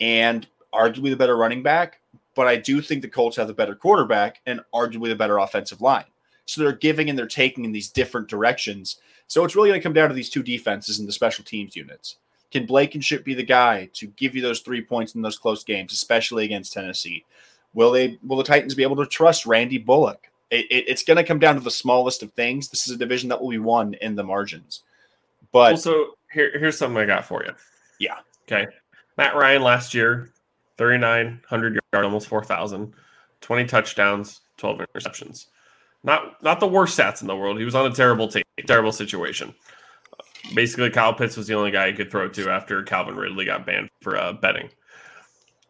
and arguably the better running back, but I do think the Colts have the better quarterback and arguably the better offensive line. So they're giving and they're taking in these different directions. So it's really going to come down to these two defenses and the special teams units. Can Blankenship be the guy to give you those three points in those close games, especially against Tennessee? Will they? Will the Titans be able to trust Randy Bullock? It, it, it's going to come down to the smallest of things. This is a division that will be won in the margins. But also, here, here's something I got for you. Yeah. Okay. Matt Ryan last year, 3,900 yards, almost 4,000, 20 touchdowns, 12 interceptions. Not not the worst stats in the world. He was on a terrible team, terrible situation. Basically, Kyle Pitts was the only guy he could throw to after Calvin Ridley got banned for uh, betting.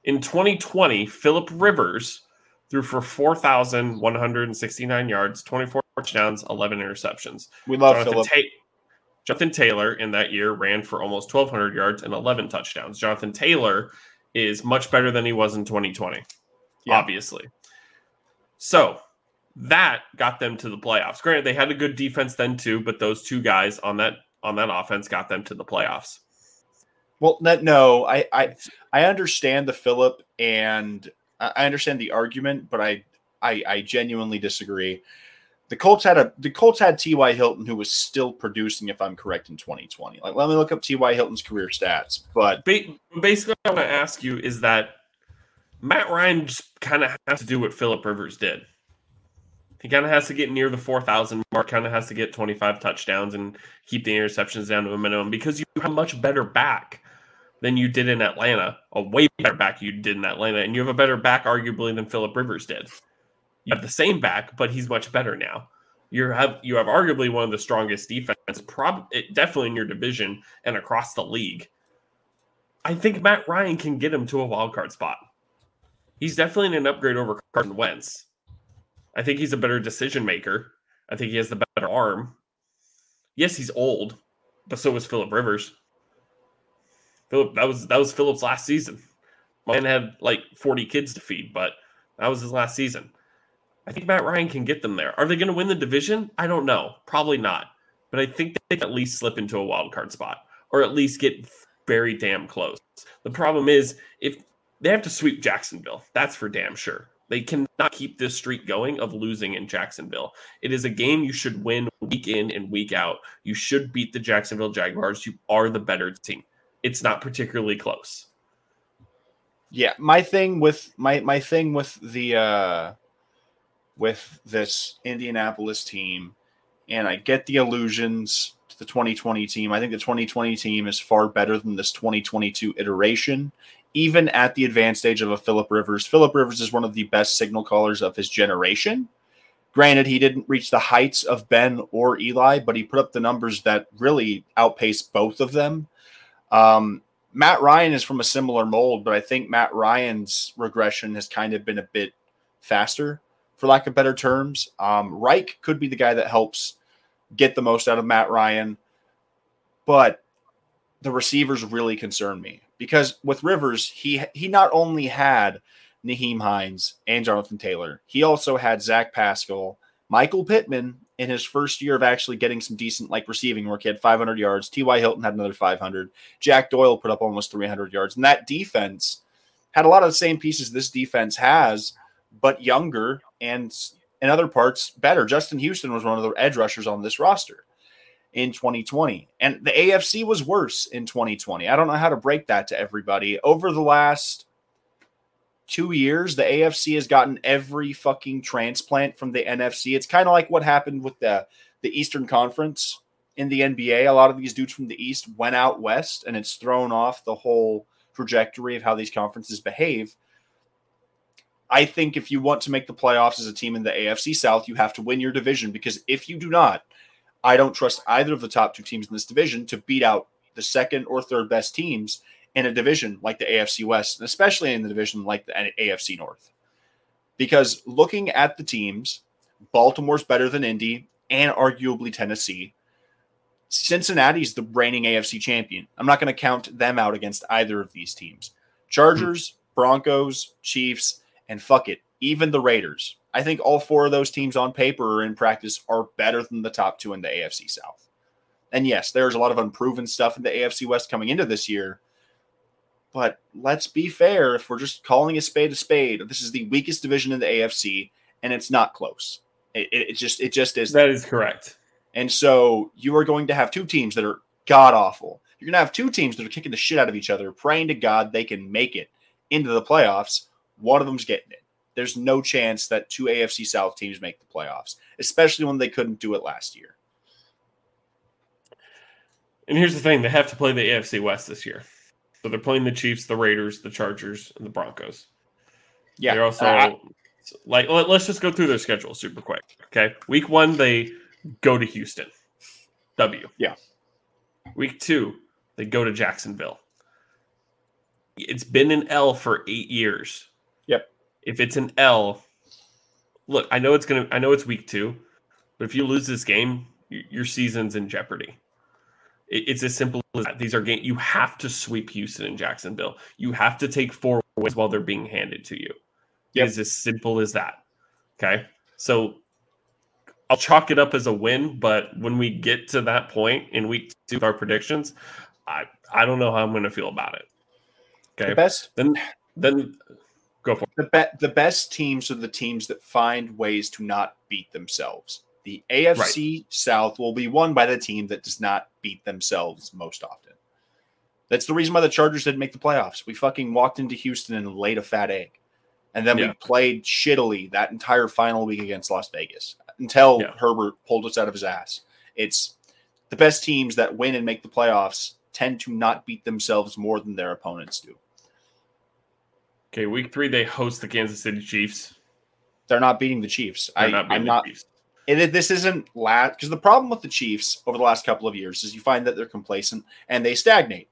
In 2020, Philip Rivers threw for 4,169 yards, 24 touchdowns, 11 interceptions. We love Jonathan, Philip. Ta- Jonathan Taylor in that year ran for almost 1,200 yards and 11 touchdowns. Jonathan Taylor is much better than he was in 2020, Yeah. obviously. So that got them to the playoffs. Granted, they had a good defense then too, but those two guys on that on that offense got them to the playoffs. Well, no, I I I understand the Philip and I understand the argument, but I I, I genuinely disagree. The Colts had a the Colts had T.Y. Hilton who was still producing, if I'm correct, in 2020. Like, let me look up T.Y. Hilton's career stats. But Basically, what I want to ask you is that Matt Ryan just kind of has to do what Philip Rivers did. He kind of has to get near the 4,000 mark, kind of has to get 25 touchdowns and keep the interceptions down to a minimum because you have a much better back than you did in Atlanta, a way better back you did in Atlanta, and you have a better back arguably than Philip Rivers did. You have the same back, but he's much better now. You have you have arguably one of the strongest defense, prob definitely in your division and across the league. I think Matt Ryan can get him to a wild card spot. He's definitely an upgrade over Carson Wentz. I think he's a better decision maker. I think he has the better arm. Yes, he's old, but so was Philip Rivers. Philip that was that was Philip's last season. Man had like 40 kids to feed, but that was his last season. I think Matt Ryan can get them there. Are they going to win the division? I don't know. Probably not. But I think they can at least slip into a wild card spot or at least get very damn close. The problem is if they have to sweep Jacksonville, that's for damn sure. They cannot keep this streak going of losing in Jacksonville. It is a game you should win week in and week out. You should beat the Jacksonville Jaguars. You are the better team. It's not particularly close. yeah, my thing with my my thing with the uh with this Indianapolis team, and I get the allusions to the 2020 team. I think the 2020 team is far better than this 2022 iteration, even at the advanced age of a Philip Rivers. Philip Rivers is one of the best signal callers of his generation. Granted, he didn't reach the heights of Ben or Eli, but he put up the numbers that really outpaced both of them. Um, Matt Ryan is from a similar mold, but I think Matt Ryan's regression has kind of been a bit faster, for lack of better terms. Um, Reich could be the guy that helps get the most out of Matt Ryan, but the receivers really concern me because with Rivers, he he not only had Nyheim Hines and Jonathan Taylor, he also had Zach Pascal, Michael Pittman in his first year of actually getting some decent like receiving work. He had 500 yards. T.Y. Hilton had another 500. Jack Doyle put up almost 300 yards. And that defense had a lot of the same pieces this defense has, but younger and in other parts better. Justin Houston was one of the edge rushers on this roster in 2020. And the AFC was worse in 2020. I don't know how to break that to everybody. Over the last two years, the AFC has gotten every fucking transplant from the NFC. It's kind of like what happened with the, the Eastern Conference in the NBA. A lot of these dudes from the East went out west, and it's thrown off the whole trajectory of how these conferences behave. I think if you want to make the playoffs as a team in the AFC South, you have to win your division because if you do not, I don't trust either of the top two teams in this division to beat out the second or third best teams in a division like the AFC West, and especially in the division like the AFC North. Because looking at the teams, Baltimore's better than Indy and arguably Tennessee. Cincinnati's the reigning AFC champion. I'm not going to count them out against either of these teams. Chargers, Broncos, Chiefs, and fuck it, even the Raiders. I think all four of those teams on paper or in practice are better than the top two in the AFC South. And yes, there's a lot of unproven stuff in the AFC West coming into this year. But let's be fair. If we're just calling a spade a spade, this is the weakest division in the AFC, and it's not close. It, it, just it just is That is correct. And so you are going to have two teams that are god awful. You're going to have two teams that are kicking the shit out of each other, praying to God they can make it into the playoffs. One of them's getting it. There's no chance that two AFC South teams make the playoffs, especially when they couldn't do it last year. And here's the thing: they have to play the AFC West this year, so they're playing the Chiefs, the Raiders, the Chargers, and the Broncos. Yeah. They're also Uh, like let, us just go through their schedule super quick. Okay, week one they go to Houston, W. Yeah. Week two they go to Jacksonville. It's been an L for eight years. If it's an L, look, I know it's gonna. I know it's week two, but if you lose this game, your season's in jeopardy. It's as simple as that. These are games you have to sweep Houston and Jacksonville. You have to take four wins while they're being handed to you. Yep. It's as simple as that. Okay. So I'll chalk it up as a win, but when we get to that point in week two with our predictions, I I don't know how I'm gonna feel about it. the Okay. best Then then go for it. the be- the best teams are the teams that find ways to not beat themselves. The AFC South will be won by the team that does not beat themselves most often. That's the reason why the Chargers didn't make the playoffs. We fucking walked into Houston and laid a fat egg. And then Yeah. we played shittily that entire final week against Las Vegas until Yeah. Herbert pulled us out of his ass. It's the best teams that win and make the playoffs tend to not beat themselves more than their opponents do. Okay, week three they host the Kansas City Chiefs. They're not beating the Chiefs. They're I, not beating I'm the not Chiefs. it, this isn't last because the problem with the Chiefs over the last couple of years is you find that they're complacent and they stagnate.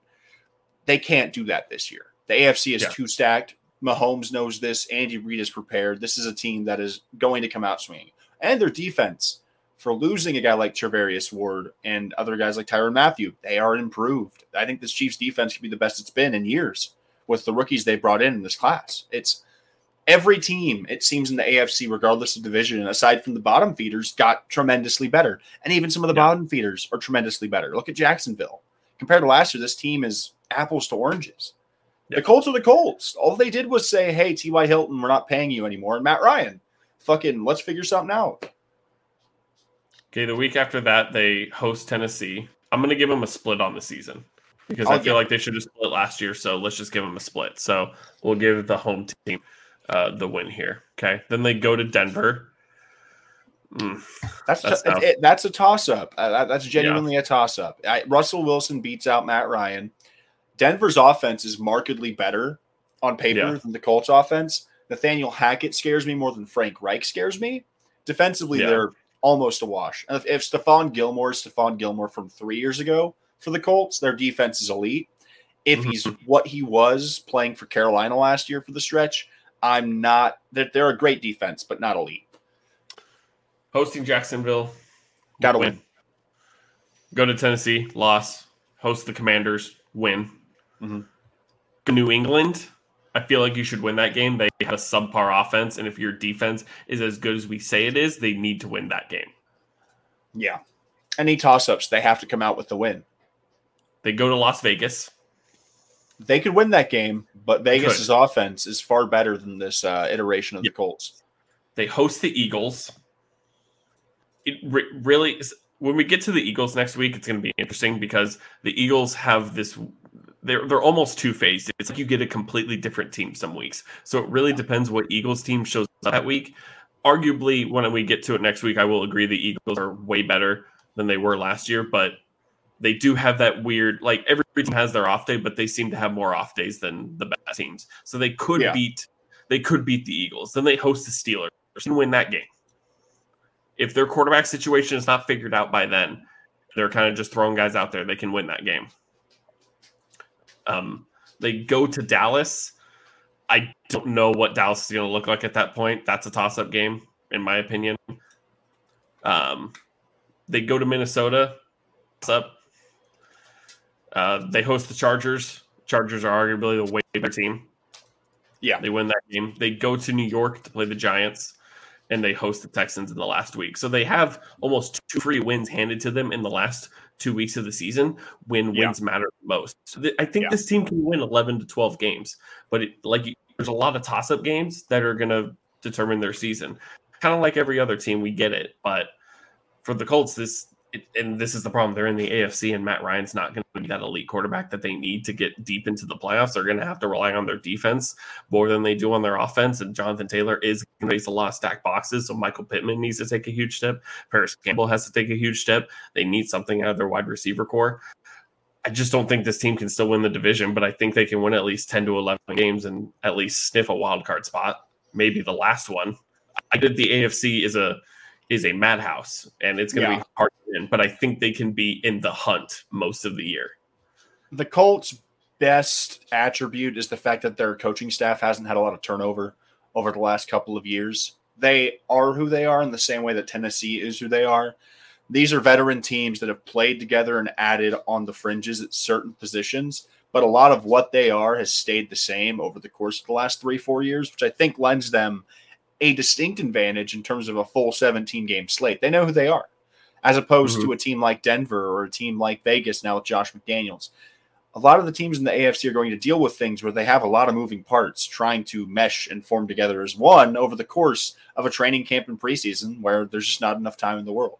They can't do that this year. The AFC is Yeah. too stacked. Mahomes knows this. Andy Reid is prepared. This is a team that is going to come out swinging. And their defense, for losing a guy like Charvarius Ward and other guys like Tyrann Mathieu, they are improved. I think this Chiefs defense could be the best it's been in years with the rookies they brought in in this class. It's every team, it seems, in the AFC, regardless of division, aside from the bottom feeders, got tremendously better. And even some of the Yeah. bottom feeders are tremendously better. Look at Jacksonville. Compared to last year, this team is apples to oranges. Yeah. The Colts are the Colts. All they did was say, hey, T.Y. Hilton, we're not paying you anymore. And Matt Ryan, fucking, let's figure something out. Okay, the week after that they host Tennessee. I'm gonna give them a split on the season because Oh, I feel yeah. like they should have split last year. So let's just give them a split. So we'll give the home team uh, the win here. Okay, then they go to Denver. Mm, That's That's t- it- that's a toss up. Uh, that's genuinely a toss up. Russell Wilson beats out Matt Ryan. Denver's offense is markedly better on paper Yeah. than the Colts offense. Nathaniel Hackett scares me more than Frank Reich scares me. Defensively, Yeah. they're almost a wash. If, if Stephon Gilmore is Stephon Gilmore from three years ago for the Colts, their defense is elite. If he's what he was playing for Carolina last year for the stretch, I'm not. They're, they're a great defense, but not elite. hosting Jacksonville. Gotta win. Go to Tennessee, loss. Host the Commanders, win. Mhm. New England. I feel like you should win that game. They have a subpar offense, and if your defense is as good as we say it is, they need to win that game. Yeah. Any toss ups, they have to come out with the win. They go to Las Vegas. They could win that game, but Vegas's offense is far better than this uh, iteration of the Colts. They host the Eagles. It re- really is, when we get to the Eagles next week, it's going to be interesting because the Eagles have this. They're they're almost two phased. It's like you get a completely different team some weeks. So it really depends what Eagles team shows up that week. Arguably, when we get to it next week, I will agree the Eagles are way better than they were last year, but they do have that weird like every team has their off day, but they seem to have more off days than the best teams. So they could Yeah. beat they could beat the Eagles. Then they host the Steelers and win that game. If their quarterback situation is not figured out by then, they're kind of just throwing guys out there. They can win that game. Um, they go to Dallas. I don't know what Dallas is going to look like at that point. That's a toss-up game, in my opinion. Um, they go to Minnesota. Toss-up. Uh, they host the Chargers. Chargers are arguably the way better team. Yeah. They win that game. They go to New York to play the Giants, and they host the Texans in the last week. So they have almost two free wins handed to them in the last two weeks of the season when Yeah. wins matter most. So th- I think Yeah. this team can win 11 to 12 games, but it, like there's a lot of toss up games that are going to determine their season. kind of like every other team. We get it, but for the Colts, this it, and this is the problem. They're in the AFC, and Matt Ryan's not going to be that elite quarterback that they need to get deep into the playoffs. They're going to have to rely on their defense more than they do on their offense. And Jonathan Taylor is going to face a lot of stack boxes. So Michael Pittman needs to take a huge step. Parris Campbell has to take a huge step. They need something out of their wide receiver core. I just don't think this team can still win the division, but I think they can win at least 10 to 11 games and at least sniff a wild card spot, maybe the last one. I did the AFC is a is a madhouse and it's going to yeah. be hard to win, but I think they can be in the hunt most of the year. The Colts' best attribute is the fact that their coaching staff hasn't had a lot of turnover over the last couple of years. They are who they are in the same way that Tennessee is who they are. These are veteran teams that have played together and added on the fringes at certain positions, but a lot of what they are has stayed the same over the course of the last three, four years, which I think lends them a distinct advantage in terms of a full 17 game slate. They know who they are, as opposed mm-hmm. to a team like Denver or a team like Vegas now with Josh McDaniels. A lot of the teams in the AFC are going to deal with things where they have a lot of moving parts trying to mesh and form together as one over the course of a training camp and preseason where there's just not enough time in the world.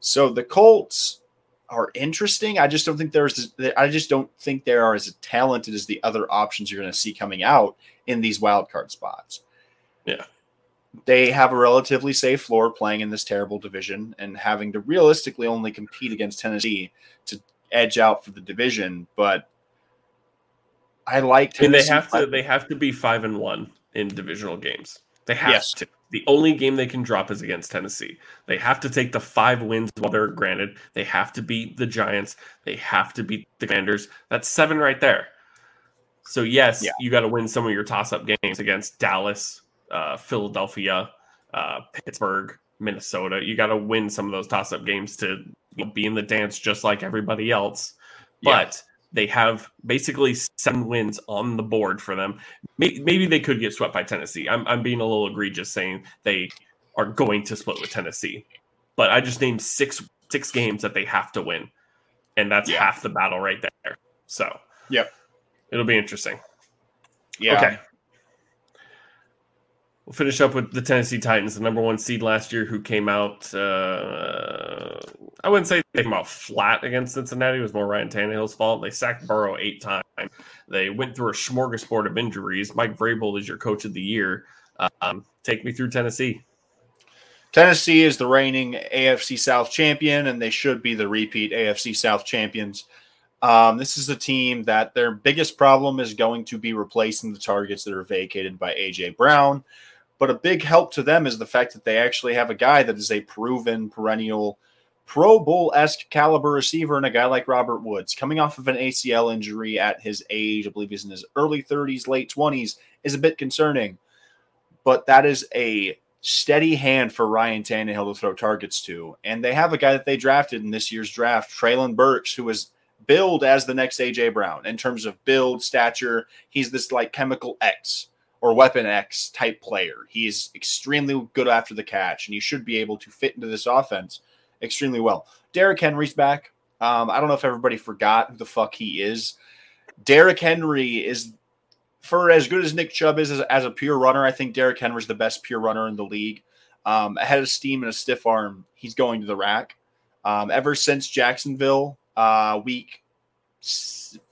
So the Colts are interesting. I just don't think there's I just don't think they are as talented as the other options you're going to see coming out in these wild card spots. Yeah. They have a relatively safe floor playing in this terrible division and having to realistically only compete against Tennessee to edge out for the division, but I like Tennessee. And they have to they have to be 5 and 1 in divisional games. They have yes. to. The only game they can drop is against Tennessee. They have to take the five wins while they're granted. They have to beat the Giants. They have to beat the Commanders. That's seven right there. So yes, yeah. you got to win some of your toss-up games against Dallas, uh, Philadelphia, uh, Pittsburgh, Minnesota. You got to win some of those toss-up games to you know, be in the dance just like everybody else. Yeah. But they have basically seven wins on the board for them. Maybe they could get swept by Tennessee. I'm, I'm being a little egregious saying they are going to split with Tennessee, but I just named six six games that they have to win, and that's yeah. half the battle right there. So, yep, it'll be interesting. Yeah. Okay. We'll finish up with the Tennessee Titans, the number one seed last year, who came out. Uh, I wouldn't say they came out flat against Cincinnati. It was more Ryan Tannehill's fault. They sacked Burrow eight times. They went through a smorgasbord of injuries. Mike Vrabel is your coach of the year. Um, take me through Tennessee. Tennessee is the reigning AFC South champion, and they should be the repeat AFC South champions. Um, this is a team that their biggest problem is going to be replacing the targets that are vacated by AJ Brown. But a big help to them is the fact that they actually have a guy that is a proven perennial Pro Bowl esque caliber receiver and a guy like Robert Woods coming off of an ACL injury at his age, I believe he's in his early 30s, late 20s, is a bit concerning. But that is a steady hand for Ryan Tannehill to throw targets to. And they have a guy that they drafted in this year's draft, Treylon Burks, who was billed as the next AJ Brown in terms of build, stature. He's this like chemical X or Weapon X type player. He's extremely good after the catch, and he should be able to fit into this offense extremely well. Derrick Henry's back. Um, I don't know if everybody forgot who the fuck he is. Derrick Henry is, for as good as Nick Chubb is as, as a pure runner, I think Derrick Henry's the best pure runner in the league. Um, ahead of steam and a stiff arm, he's going to the rack. Um, ever since Jacksonville, uh, week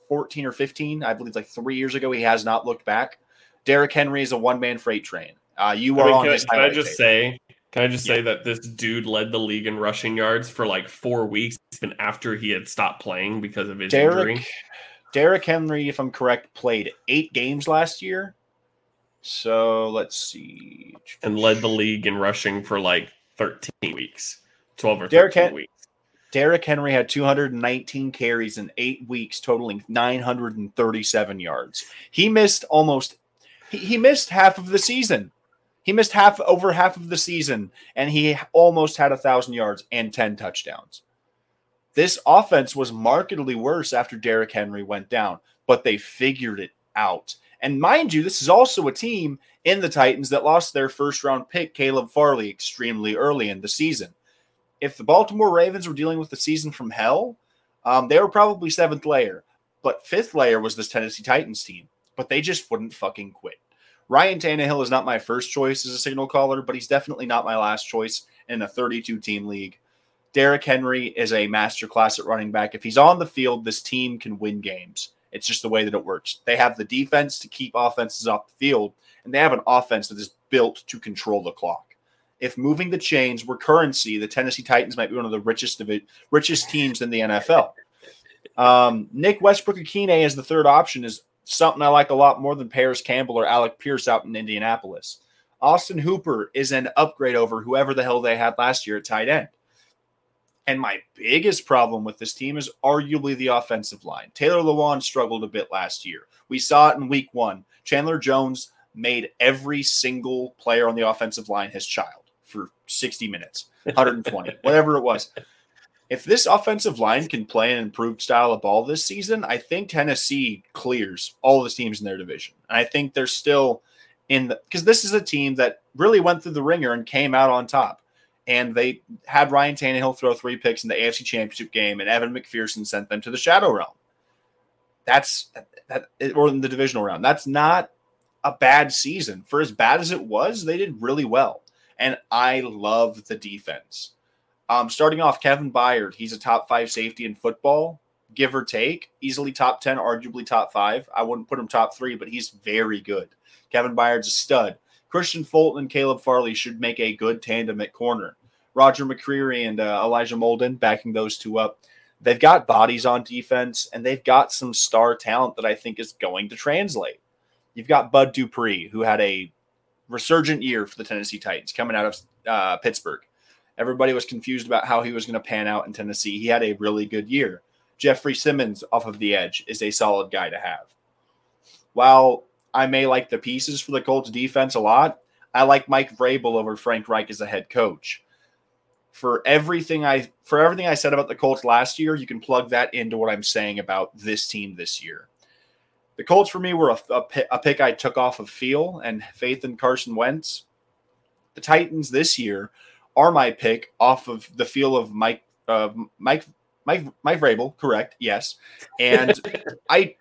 14 or 15, I believe like three years ago, he has not looked back. Derrick Henry is a one man freight train. Uh, you are I mean, on can, his. Can I just tape. say? Can I just yeah. say that this dude led the league in rushing yards for like four weeks, even after he had stopped playing because of his Derrick, injury? Derrick Henry, if I'm correct, played eight games last year. So let's see. And led the league in rushing for like 13 weeks, 12 or 13 Derrick Hen- weeks. Derrick Henry had 219 carries in eight weeks, totaling 937 yards. He missed almost he, he missed half of the season. He missed half over half of the season, and he almost had a thousand yards and 10 touchdowns. This offense was markedly worse after Derrick Henry went down, but they figured it out. And mind you, this is also a team in the Titans that lost their first round pick, Caleb Farley, extremely early in the season. If the Baltimore Ravens were dealing with the season from hell, um, they were probably seventh layer. But fifth layer was this Tennessee Titans team but they just wouldn't fucking quit. Ryan Tannehill is not my first choice as a signal caller, but he's definitely not my last choice in a 32 team league. Derrick Henry is a masterclass at running back. If he's on the field, this team can win games. It's just the way that it works. They have the defense to keep offenses off the field, and they have an offense that is built to control the clock. If moving the chains were currency, the Tennessee Titans might be one of the richest of it, richest teams in the NFL. Um, Nick Westbrook-Ikhine as the third option is something I like a lot more than Parris Campbell or Alec Pierce out in Indianapolis. Austin Hooper is an upgrade over whoever the hell they had last year at tight end. And my biggest problem with this team is arguably the offensive line. Taylor Lewan struggled a bit last year. We saw it in week one. Chandler Jones made every single player on the offensive line his child for 60 minutes, 120, whatever it was. If this offensive line can play an improved style of ball this season, I think Tennessee clears all the teams in their division. And I think they're still in the because this is a team that really went through the ringer and came out on top. And they had Ryan Tannehill throw three picks in the AFC Championship game, and Evan McPherson sent them to the Shadow Realm. That's that, or in the divisional round. That's not a bad season. For as bad as it was, they did really well. And I love the defense. Um, starting off, Kevin Byard, he's a top five safety in football, give or take. Easily top 10, arguably top five. I wouldn't put him top three, but he's very good. Kevin Byard's a stud. Kristian Fulton and Caleb Farley should make a good tandem at corner. Roger McCreary and uh, Elijah Molden backing those two up. They've got bodies on defense, and they've got some star talent that I think is going to translate. You've got Bud Dupree, who had a resurgent year for the Tennessee Titans coming out of uh, Pittsburgh. Everybody was confused about how he was going to pan out in Tennessee. He had a really good year. Jeffrey Simmons off of the edge is a solid guy to have. While I may like the pieces for the Colts defense a lot, I like Mike Vrabel over Frank Reich as a head coach. For everything I for everything I said about the Colts last year, you can plug that into what I'm saying about this team this year. The Colts for me were a, a, a pick I took off of feel and faith in Carson Wentz. The Titans this year are my pick off of the feel of Mike uh, Mike Mike Mike Vrabel, correct? Yes, and I,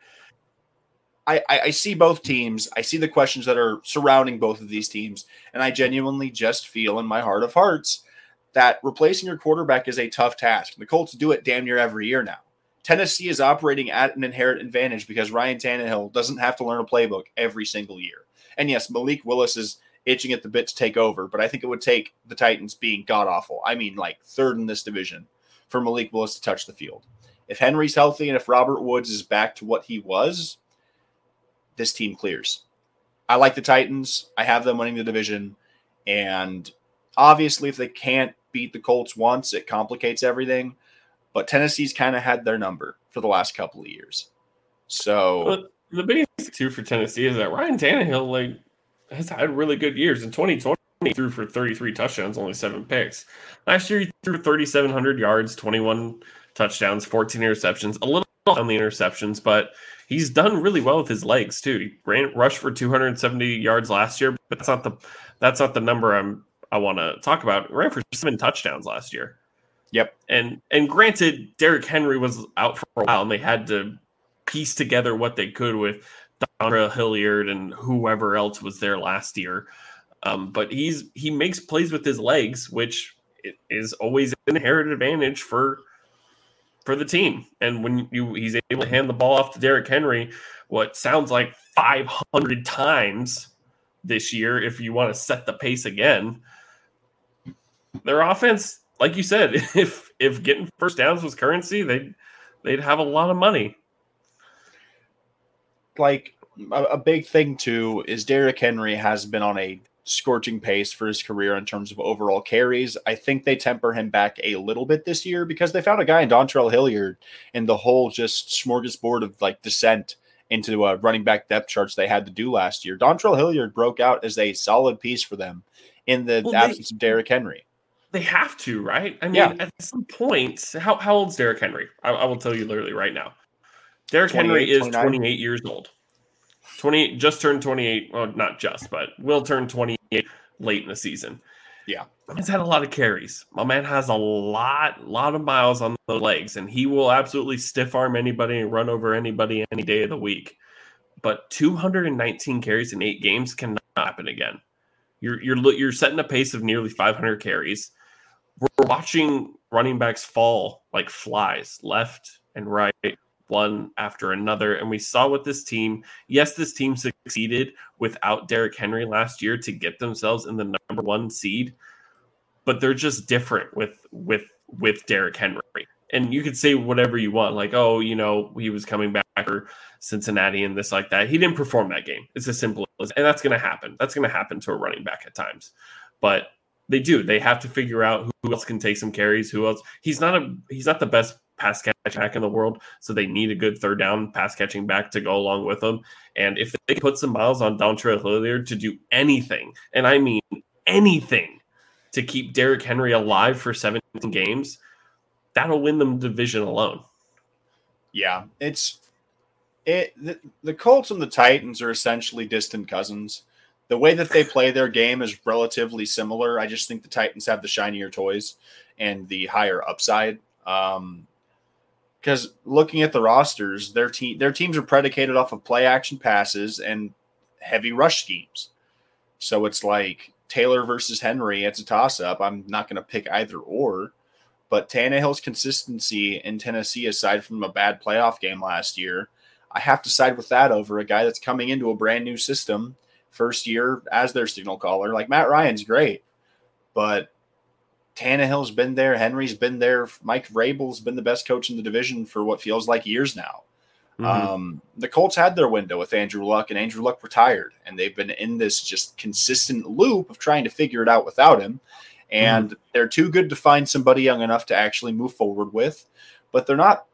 I I see both teams. I see the questions that are surrounding both of these teams, and I genuinely just feel in my heart of hearts that replacing your quarterback is a tough task. The Colts do it damn near every year now. Tennessee is operating at an inherent advantage because Ryan Tannehill doesn't have to learn a playbook every single year. And yes, Malik Willis is itching at the bit to take over. But I think it would take the Titans being god awful. I mean, like third in this division for Malik Willis to touch the field. If Henry's healthy and if Robert Woods is back to what he was, this team clears. I like the Titans. I have them winning the division. And obviously, if they can't beat the Colts once, it complicates everything. But Tennessee's kind of had their number for the last couple of years. So the biggest two for Tennessee is that Ryan Tannehill, like has had really good years. In 2020, he threw for 33 touchdowns, only seven picks. Last year, he threw 3,700 yards, 21 touchdowns, 14 interceptions, a little on the interceptions, but he's done really well with his legs too. He ran rushed for 270 yards last year, but that's not the that's not the number I'm I want to talk about. Ran for seven touchdowns last year. Yep. And and granted, Derrick Henry was out for a while, and they had to piece together what they could with Dontrell Hilliard and whoever else was there last year. Um, but he's he makes plays with his legs, which is always an inherent advantage for for the team. And when you he's able to hand the ball off to Derrick Henry, what sounds like 500 times this year, if you want to set the pace again, their offense, like you said, if if getting first downs was currency, they'd they'd have a lot of money like a, a big thing too is Derrick Henry has been on a scorching pace for his career in terms of overall carries. I think they temper him back a little bit this year because they found a guy in Dontrell Hilliard in the whole just smorgasbord of like descent into a running back depth charts they had to do last year. Dontrell Hilliard broke out as a solid piece for them in the well, absence they, of Derrick Henry. They have to, right? I mean, yeah. at some point, how, how old's Derrick Henry? I, I will tell you literally right now. Derrick Henry is 29? 28 years old. 28 just turned 28. Well, not just, but will turn 28 late in the season. Yeah. He's had a lot of carries. My man has a lot, lot of miles on the legs, and he will absolutely stiff arm anybody and run over anybody any day of the week. but 219 carries in eight games cannot happen again. You're you're you're setting a pace of nearly 500 carries. We're watching running backs fall like flies left and right, one after another. And we saw with this team, yes, this team succeeded without Derrick Henry last year to get themselves in the number one seed, but they're just different with with with Derrick Henry. And you could say whatever you want, like, oh, you know, he was coming back or Cincinnati and this like that. He didn't perform that game. It's as simple as, and that's going to happen. That's going to happen to a running back at times. But they do. They have to figure out who else can take some carries. Who else? He's not a. He's not the best pass catch back in the world, so they need a good third down pass catching back to go along with them. And if they put some miles on Dontre Hilliard to do anything, and I mean anything, to keep Derrick Henry alive for 17 games, that'll win them division alone. Yeah, it's it. The, the Colts and the Titans are essentially distant cousins the way that they play their game is relatively similar. I just think the Titans have the shinier toys and the higher upside. Um, because looking at the rosters, their team their teams are predicated off of play action passes and heavy rush schemes. So it's like Taylor versus Henry. It's a toss up. I'm not going to pick either or, but Tannehill's consistency in Tennessee, aside from a bad playoff game last year, I have to side with that over a guy that's coming into a brand new system first year as their signal caller. Like Matt Ryan's great, but Tannehill's been there. Henry's been there. Mike Vrabel's been the best coach in the division for what feels like years now. Mm-hmm. Um, the Colts had their window with Andrew Luck, and Andrew Luck retired, and they've been in this just consistent loop of trying to figure it out without him. And mm-hmm. they're too good to find somebody young enough to actually move forward with, but they're not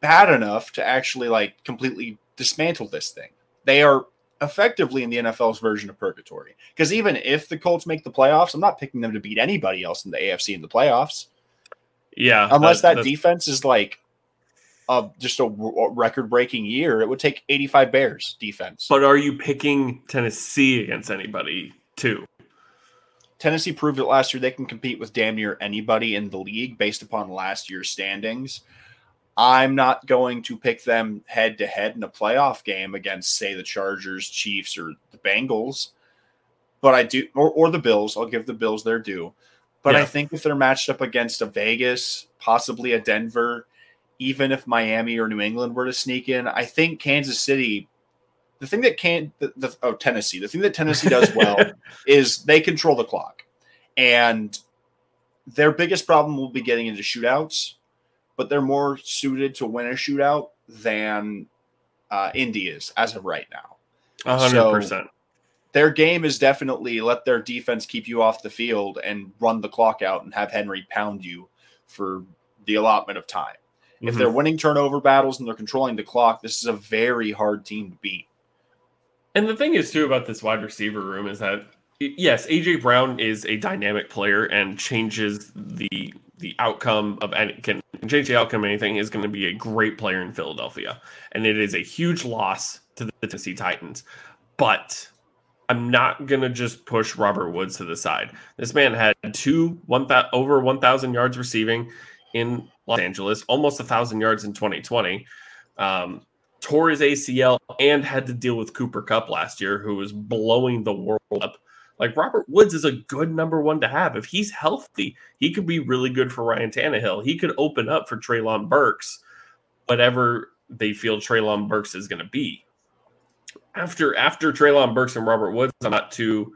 bad enough to actually like completely dismantle this thing. They are effectively in the NFL's version of purgatory. Because even if the Colts make the playoffs, I'm not picking them to beat anybody else in the AFC in the playoffs. Yeah, unless that, that defense is like a, just a record-breaking year, it would take 85 Bears defense. But are you picking Tennessee against anybody too? Tennessee proved it last year they can compete with damn near anybody in the league based upon last year's standings. I'm not going to pick them head to head in a playoff game against, say, the Chargers, Chiefs, or the Bengals. But I do, or, or the Bills. I'll give the Bills their due. But yeah. I think if they're matched up against a Vegas, possibly a Denver, even if Miami or New England were to sneak in, I think Kansas City. The thing that can't, the, the, oh Tennessee, the thing that Tennessee does well is they control the clock, and their biggest problem will be getting into shootouts but they're more suited to win a shootout than uh, Indy is as of right now. hundred percent. Their game is definitely let their defense keep you off the field and run the clock out and have Henry pound you for the allotment of time. Mm-hmm. If they're winning turnover battles and they're controlling the clock, this is a very hard team to beat. And the thing is too about this wide receiver room is that yes, AJ Brown is a dynamic player and changes the the outcome of any can change the outcome of anything is going to be a great player in Philadelphia. And it is a huge loss to the Tennessee Titans. But I'm not going to just push Robert Woods to the side. This man had two one over 1,000 yards receiving in Los Angeles, almost a thousand yards in 2020. Um, tore his ACL and had to deal with Cooper Kupp last year, who was blowing the world up like Robert Woods is a good number one to have. If he's healthy, he could be really good for Ryan Tannehill. He could open up for Treylon Burks, whatever they feel Treylon Burks is going to be. After after Treylon Burks and Robert Woods, I'm not too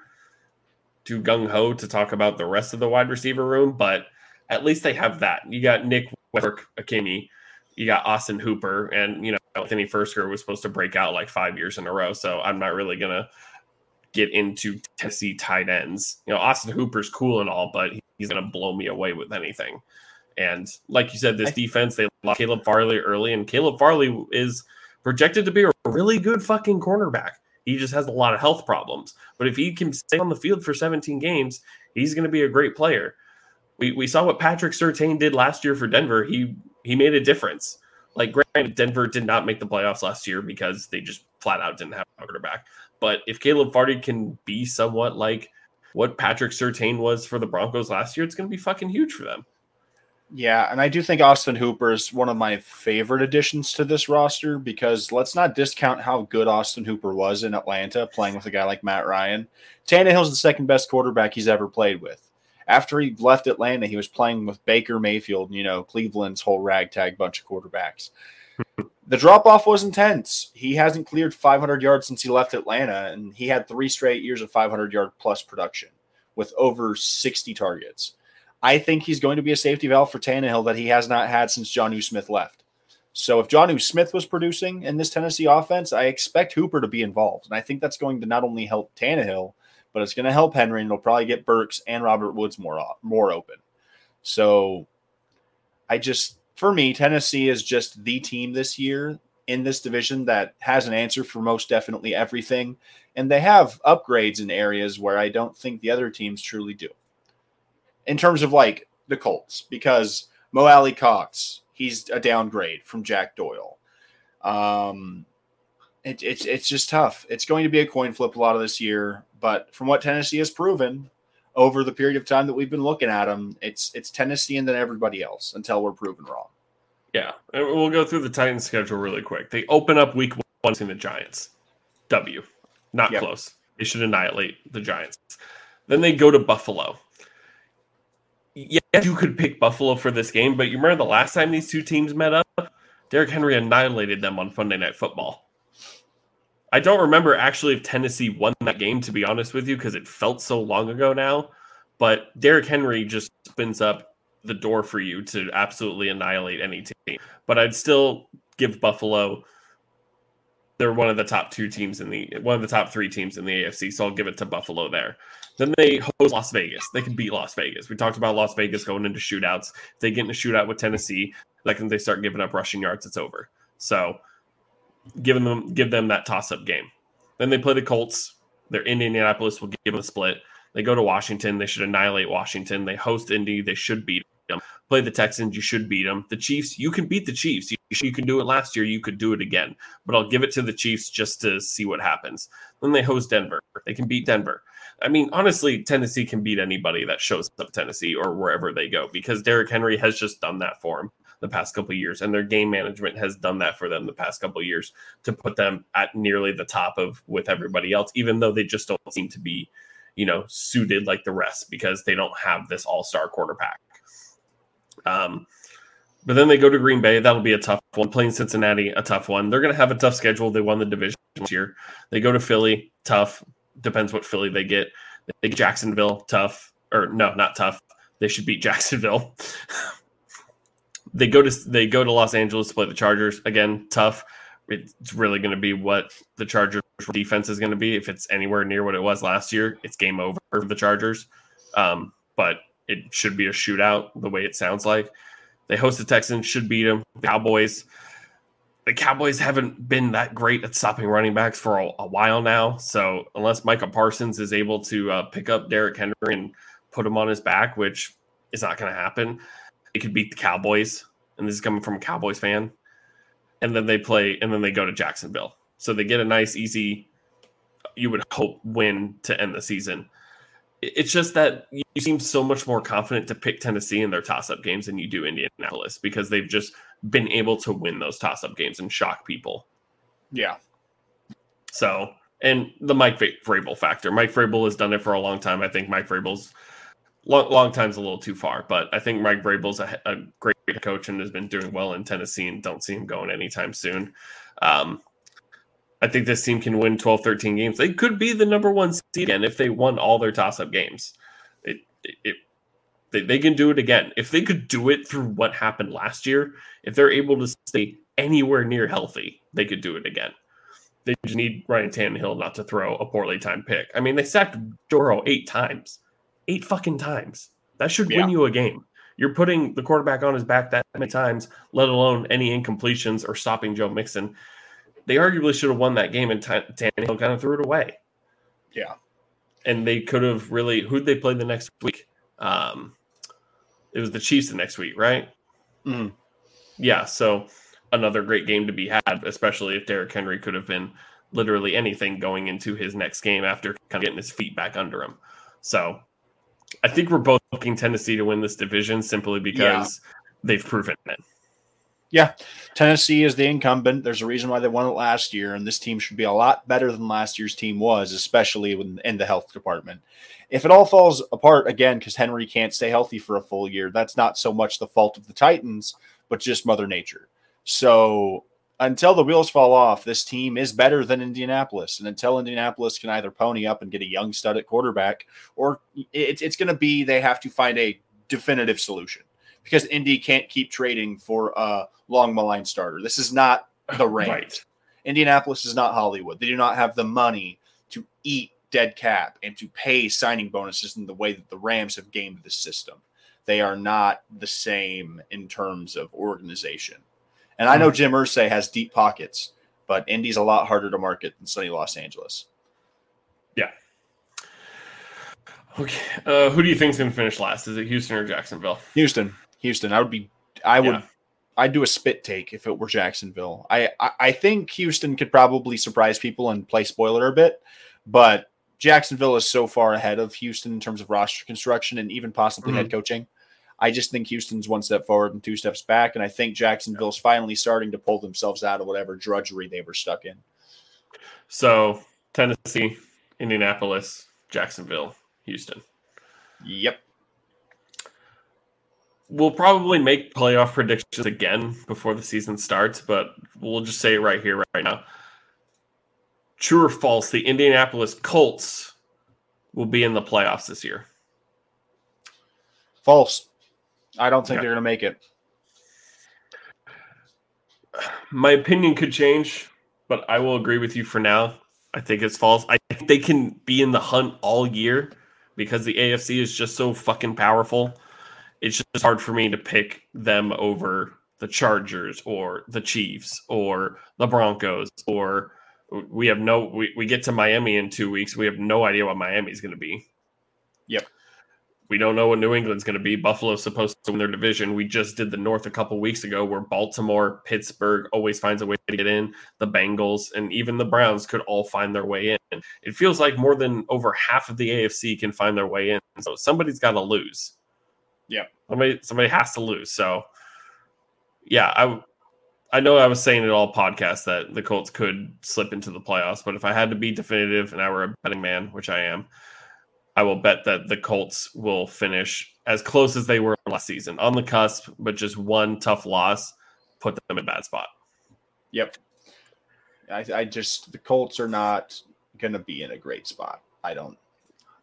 too gung ho to talk about the rest of the wide receiver room, but at least they have that. You got Nick Westbrook, Ikhine, you got Austin Hooper, and you know Anthony Firkser was supposed to break out like five years in a row. So I'm not really gonna get into Tennessee tight ends. You know, Austin Hooper's cool and all, but he's going to blow me away with anything. And like you said, this defense, they lost Caleb Farley early, and Caleb Farley is projected to be a really good fucking cornerback. He just has a lot of health problems. But if he can stay on the field for 17 games, he's going to be a great player. We, we saw what Patrick Surtain did last year for Denver. He he made a difference. Like, granted, Denver did not make the playoffs last year because they just flat out didn't have a quarterback. But if Caleb Farley can be somewhat like what Patrick Surtain was for the Broncos last year, it's going to be fucking huge for them. Yeah, and I do think Austin Hooper is one of my favorite additions to this roster because let's not discount how good Austin Hooper was in Atlanta playing with a guy like Matt Ryan. Tannehill's the second best quarterback he's ever played with. After he left Atlanta, he was playing with Baker Mayfield, you know, Cleveland's whole ragtag bunch of quarterbacks. the drop off was intense. He hasn't cleared 500 yards since he left Atlanta, and he had three straight years of 500 yard plus production with over 60 targets. I think he's going to be a safety valve for Tannehill that he has not had since Jonnu Smith left. So if Jonnu Smith was producing in this Tennessee offense, I expect Hooper to be involved. And I think that's going to not only help Tannehill, but it's going to help Henry, and it'll probably get Burks and Robert Woods more more open. So I just, for me, Tennessee is just the team this year in this division that has an answer for most definitely everything. And they have upgrades in areas where I don't think the other teams truly do in terms of like the Colts because Mo Alie-Cox, he's a downgrade from Jack Doyle. Um, it, it's it's just tough. It's going to be a coin flip a lot of this year, but from what Tennessee has proven over the period of time that we've been looking at them, it's it's Tennessee and then everybody else until we're proven wrong. Yeah, and we'll go through the Titans schedule really quick. They open up week one in the Giants. W, not yep. close. They should annihilate the Giants. Then they go to Buffalo yes, you could pick Buffalo for this game, but you remember the last time these two teams met up? Derrick Henry annihilated them on Sunday Night Football. I don't remember actually if Tennessee won that game, to be honest with you, because it felt so long ago now. But Derrick Henry just spins up the door for you to absolutely annihilate any team. But I'd still give Buffalo. They're one of the top two teams in the one of the top three teams in the AFC, so I'll give it to Buffalo there. Then they host Las Vegas. They can beat Las Vegas. We talked about Las Vegas going into shootouts. If they get in a shootout with Tennessee, like they start giving up rushing yards, it's over. So giving them give them that toss up game. Then they play the Colts. They're in Indianapolis. Will give them a split. They go to Washington. They should annihilate Washington. They host Indy. They should beat them. Play the Texans. You should beat them. The Chiefs. You can beat the Chiefs. You, you can do it last year. You could do it again. But I'll give it to the Chiefs just to see what happens. Then they host Denver. They can beat Denver. I mean, honestly, Tennessee can beat anybody that shows up Tennessee or wherever they go because Derrick Henry has just done that for them the past couple years, and their game management has done that for them the past couple years to put them at nearly the top of with everybody else, even though they just don't seem to be, you know, suited like the rest because they don't have this all-star quarterback. Um, but then they go to Green Bay. That'll be a tough one. Playing Cincinnati, a tough one. They're going to have a tough schedule. They won the division this year. They go to Philly, tough depends what Philly they get. They get Jacksonville tough, or no, not tough. They should beat Jacksonville. They go to they go to Los Angeles to play the Chargers again. Tough. It's really going to be what the Chargers defense is going to be. If it's anywhere near what it was last year, it's game over for the Chargers. Um, but it should be a shootout the way it sounds like. They host the Texans, should beat them. The Cowboys the Cowboys haven't been that great at stopping running backs for a, a while now. So unless Micah Parsons is able to uh, pick up Derrick Henry and put him on his back, which is not going to happen, it could beat the Cowboys. And this is coming from a Cowboys fan. And then they play, and then they go to Jacksonville. So they get a nice, easy, you would hope, win to end the season. It's just that you seem so much more confident to pick Tennessee in their toss up games than you do Indianapolis because they've just been able to win those toss up games and shock people. Yeah. So, and the Mike Vrabel factor. Mike Vrabel has done it for a long time. I think Mike Vrabel's long, long time's a little too far, but I think Mike Vrabel's a, a great coach and has been doing well in Tennessee and don't see him going anytime soon. Um, I think this team can win 12, 13 games. They could be the number one seed again if they won all their toss up games. It, it, it they, they can do it again. If they could do it through what happened last year, if they're able to stay anywhere near healthy, they could do it again. They just need Ryan Tannehill not to throw a poorly timed pick. I mean, they sacked Burrow eight times, eight fucking times. That should yeah. win you a game. You're putting the quarterback on his back that many times, let alone any incompletions or stopping Joe Mixon. They arguably should have won that game, and T- Tannehill kind of threw it away. Yeah, and they could have really. Who'd they play the next week? Um, it was the Chiefs the next week, right? Mm. Yeah, so another great game to be had, especially if Derrick Henry could have been literally anything going into his next game after kind of getting his feet back under him. So I think we're both looking Tennessee to win this division simply because they've proven it. Yeah, Tennessee is the incumbent. There's a reason why they won it last year, and this team should be a lot better than last year's team was, especially in the health department. If it all falls apart again because Henry can't stay healthy for a full year, that's not so much the fault of the Titans, but just Mother Nature. So until the wheels fall off, this team is better than Indianapolis. And until Indianapolis can either pony up and get a young stud at quarterback, or it's, it's going to be they have to find a definitive solution because Indy can't keep trading for a long maligned starter. This is not the Rams. Right. Indianapolis is not Hollywood. They do not have the money to eat dead cap and to pay signing bonuses in the way that the Rams have gamed the system. They are not the same in terms of organization. And I know hmm. Jim Irsay has deep pockets, but Indy's a lot harder to market than sunny Los Angeles. Yeah. Okay. Uh, who do you think is going to finish last? Is it Houston or Jacksonville? Houston. Houston. I would be. I would. Yeah. I'd do a spit take if it were Jacksonville. I, I, I think Houston could probably surprise people and play spoiler a bit, but Jacksonville is so far ahead of Houston in terms of roster construction and even possibly mm-hmm. head coaching. I just think Houston's one step forward and two steps back, and I think Jacksonville's finally starting to pull themselves out of whatever drudgery they were stuck in. So Tennessee, Indianapolis, Jacksonville, Houston. Yep we'll probably make playoff predictions again before the season starts, but we'll just say it right here, right now. True or false, the Indianapolis Colts will be in the playoffs this year? False. I don't think yeah. they're going to make it. My opinion could change, but I will agree with you for now. I think it's false. I think they can be in the hunt all year because the AFC is just so fucking powerful it's just hard for me to pick them over the Chargers or the Chiefs or the Broncos or we have no we, we get to Miami in two weeks. We have no idea what Miami's gonna be. We don't know what New England's going to be. Buffalo's supposed to win their division. We just did the North a couple weeks ago, where Baltimore, Pittsburgh always finds a way to get in. The Bengals and even the Browns could all find their way in. It feels like more than over half of the AFC can find their way in. So somebody's got to lose. Yeah. Somebody somebody has to lose. So yeah, I I know I was saying it all podcast that the Colts could slip into the playoffs, but if I had to be definitive and I were a betting man, which I am, I will bet that the Colts will finish as close as they were last season, on the cusp, but just one tough loss put them in a bad spot. Yep. I, I just the Colts are not going to be in a great spot. I don't.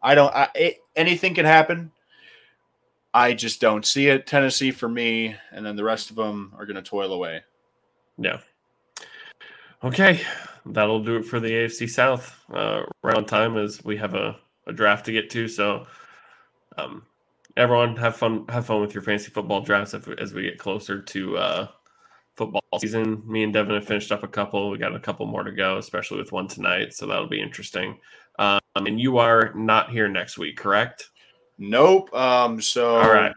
I don't. I, it, anything can happen. I just don't see it. Tennessee for me, and then the rest of them are going to toil away. Yeah. Okay, that'll do it for the AFC South. Uh, round time as we have a, a draft to get to. So, um, everyone have fun. Have fun with your fantasy football drafts as we, as we get closer to uh, football season. Me and Devin have finished up a couple. We got a couple more to go, especially with one tonight. So that'll be interesting. Um, and you are not here next week, correct? Nope. Um, so, all right.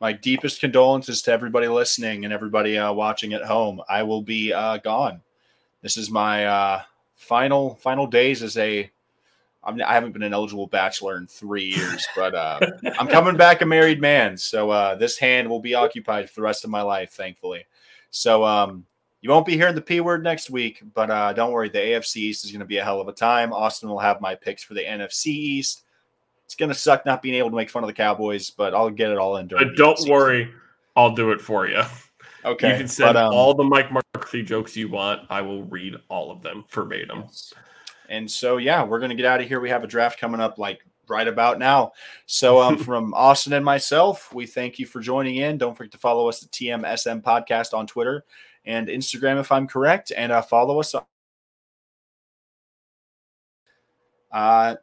My deepest condolences to everybody listening and everybody uh, watching at home. I will be uh, gone. This is my uh, final final days as a. I'm, I haven't been an eligible bachelor in three years, but uh, I'm coming back a married man. So uh, this hand will be occupied for the rest of my life, thankfully. So um, you won't be hearing the P word next week, but uh, don't worry. The AFC East is going to be a hell of a time. Austin will have my picks for the NFC East. It's gonna suck not being able to make fun of the Cowboys, but I'll get it all in. During don't worry, I'll do it for you. Okay, you can send but, um, all the Mike McCarthy jokes you want. I will read all of them verbatim. Yes. And so, yeah, we're gonna get out of here. We have a draft coming up like right about now. So, um, from Austin and myself, we thank you for joining in. Don't forget to follow us at TMSM Podcast on Twitter and Instagram, if I'm correct, and uh, follow us. Uh,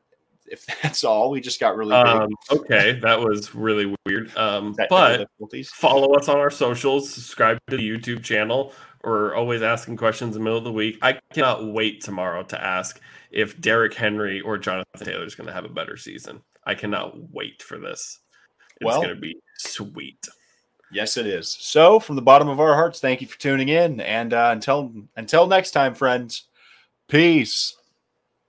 if that's all. We just got really um, okay, that was really weird. Um, but follow us on our socials, subscribe to the YouTube channel. We're always asking questions in the middle of the week. I cannot wait tomorrow to ask if Derrick Henry or Jonathan Taylor is going to have a better season. I cannot wait for this. It's well, going to be sweet. Yes, it is. So, from the bottom of our hearts, thank you for tuning in, and uh, until until next time, friends. Peace.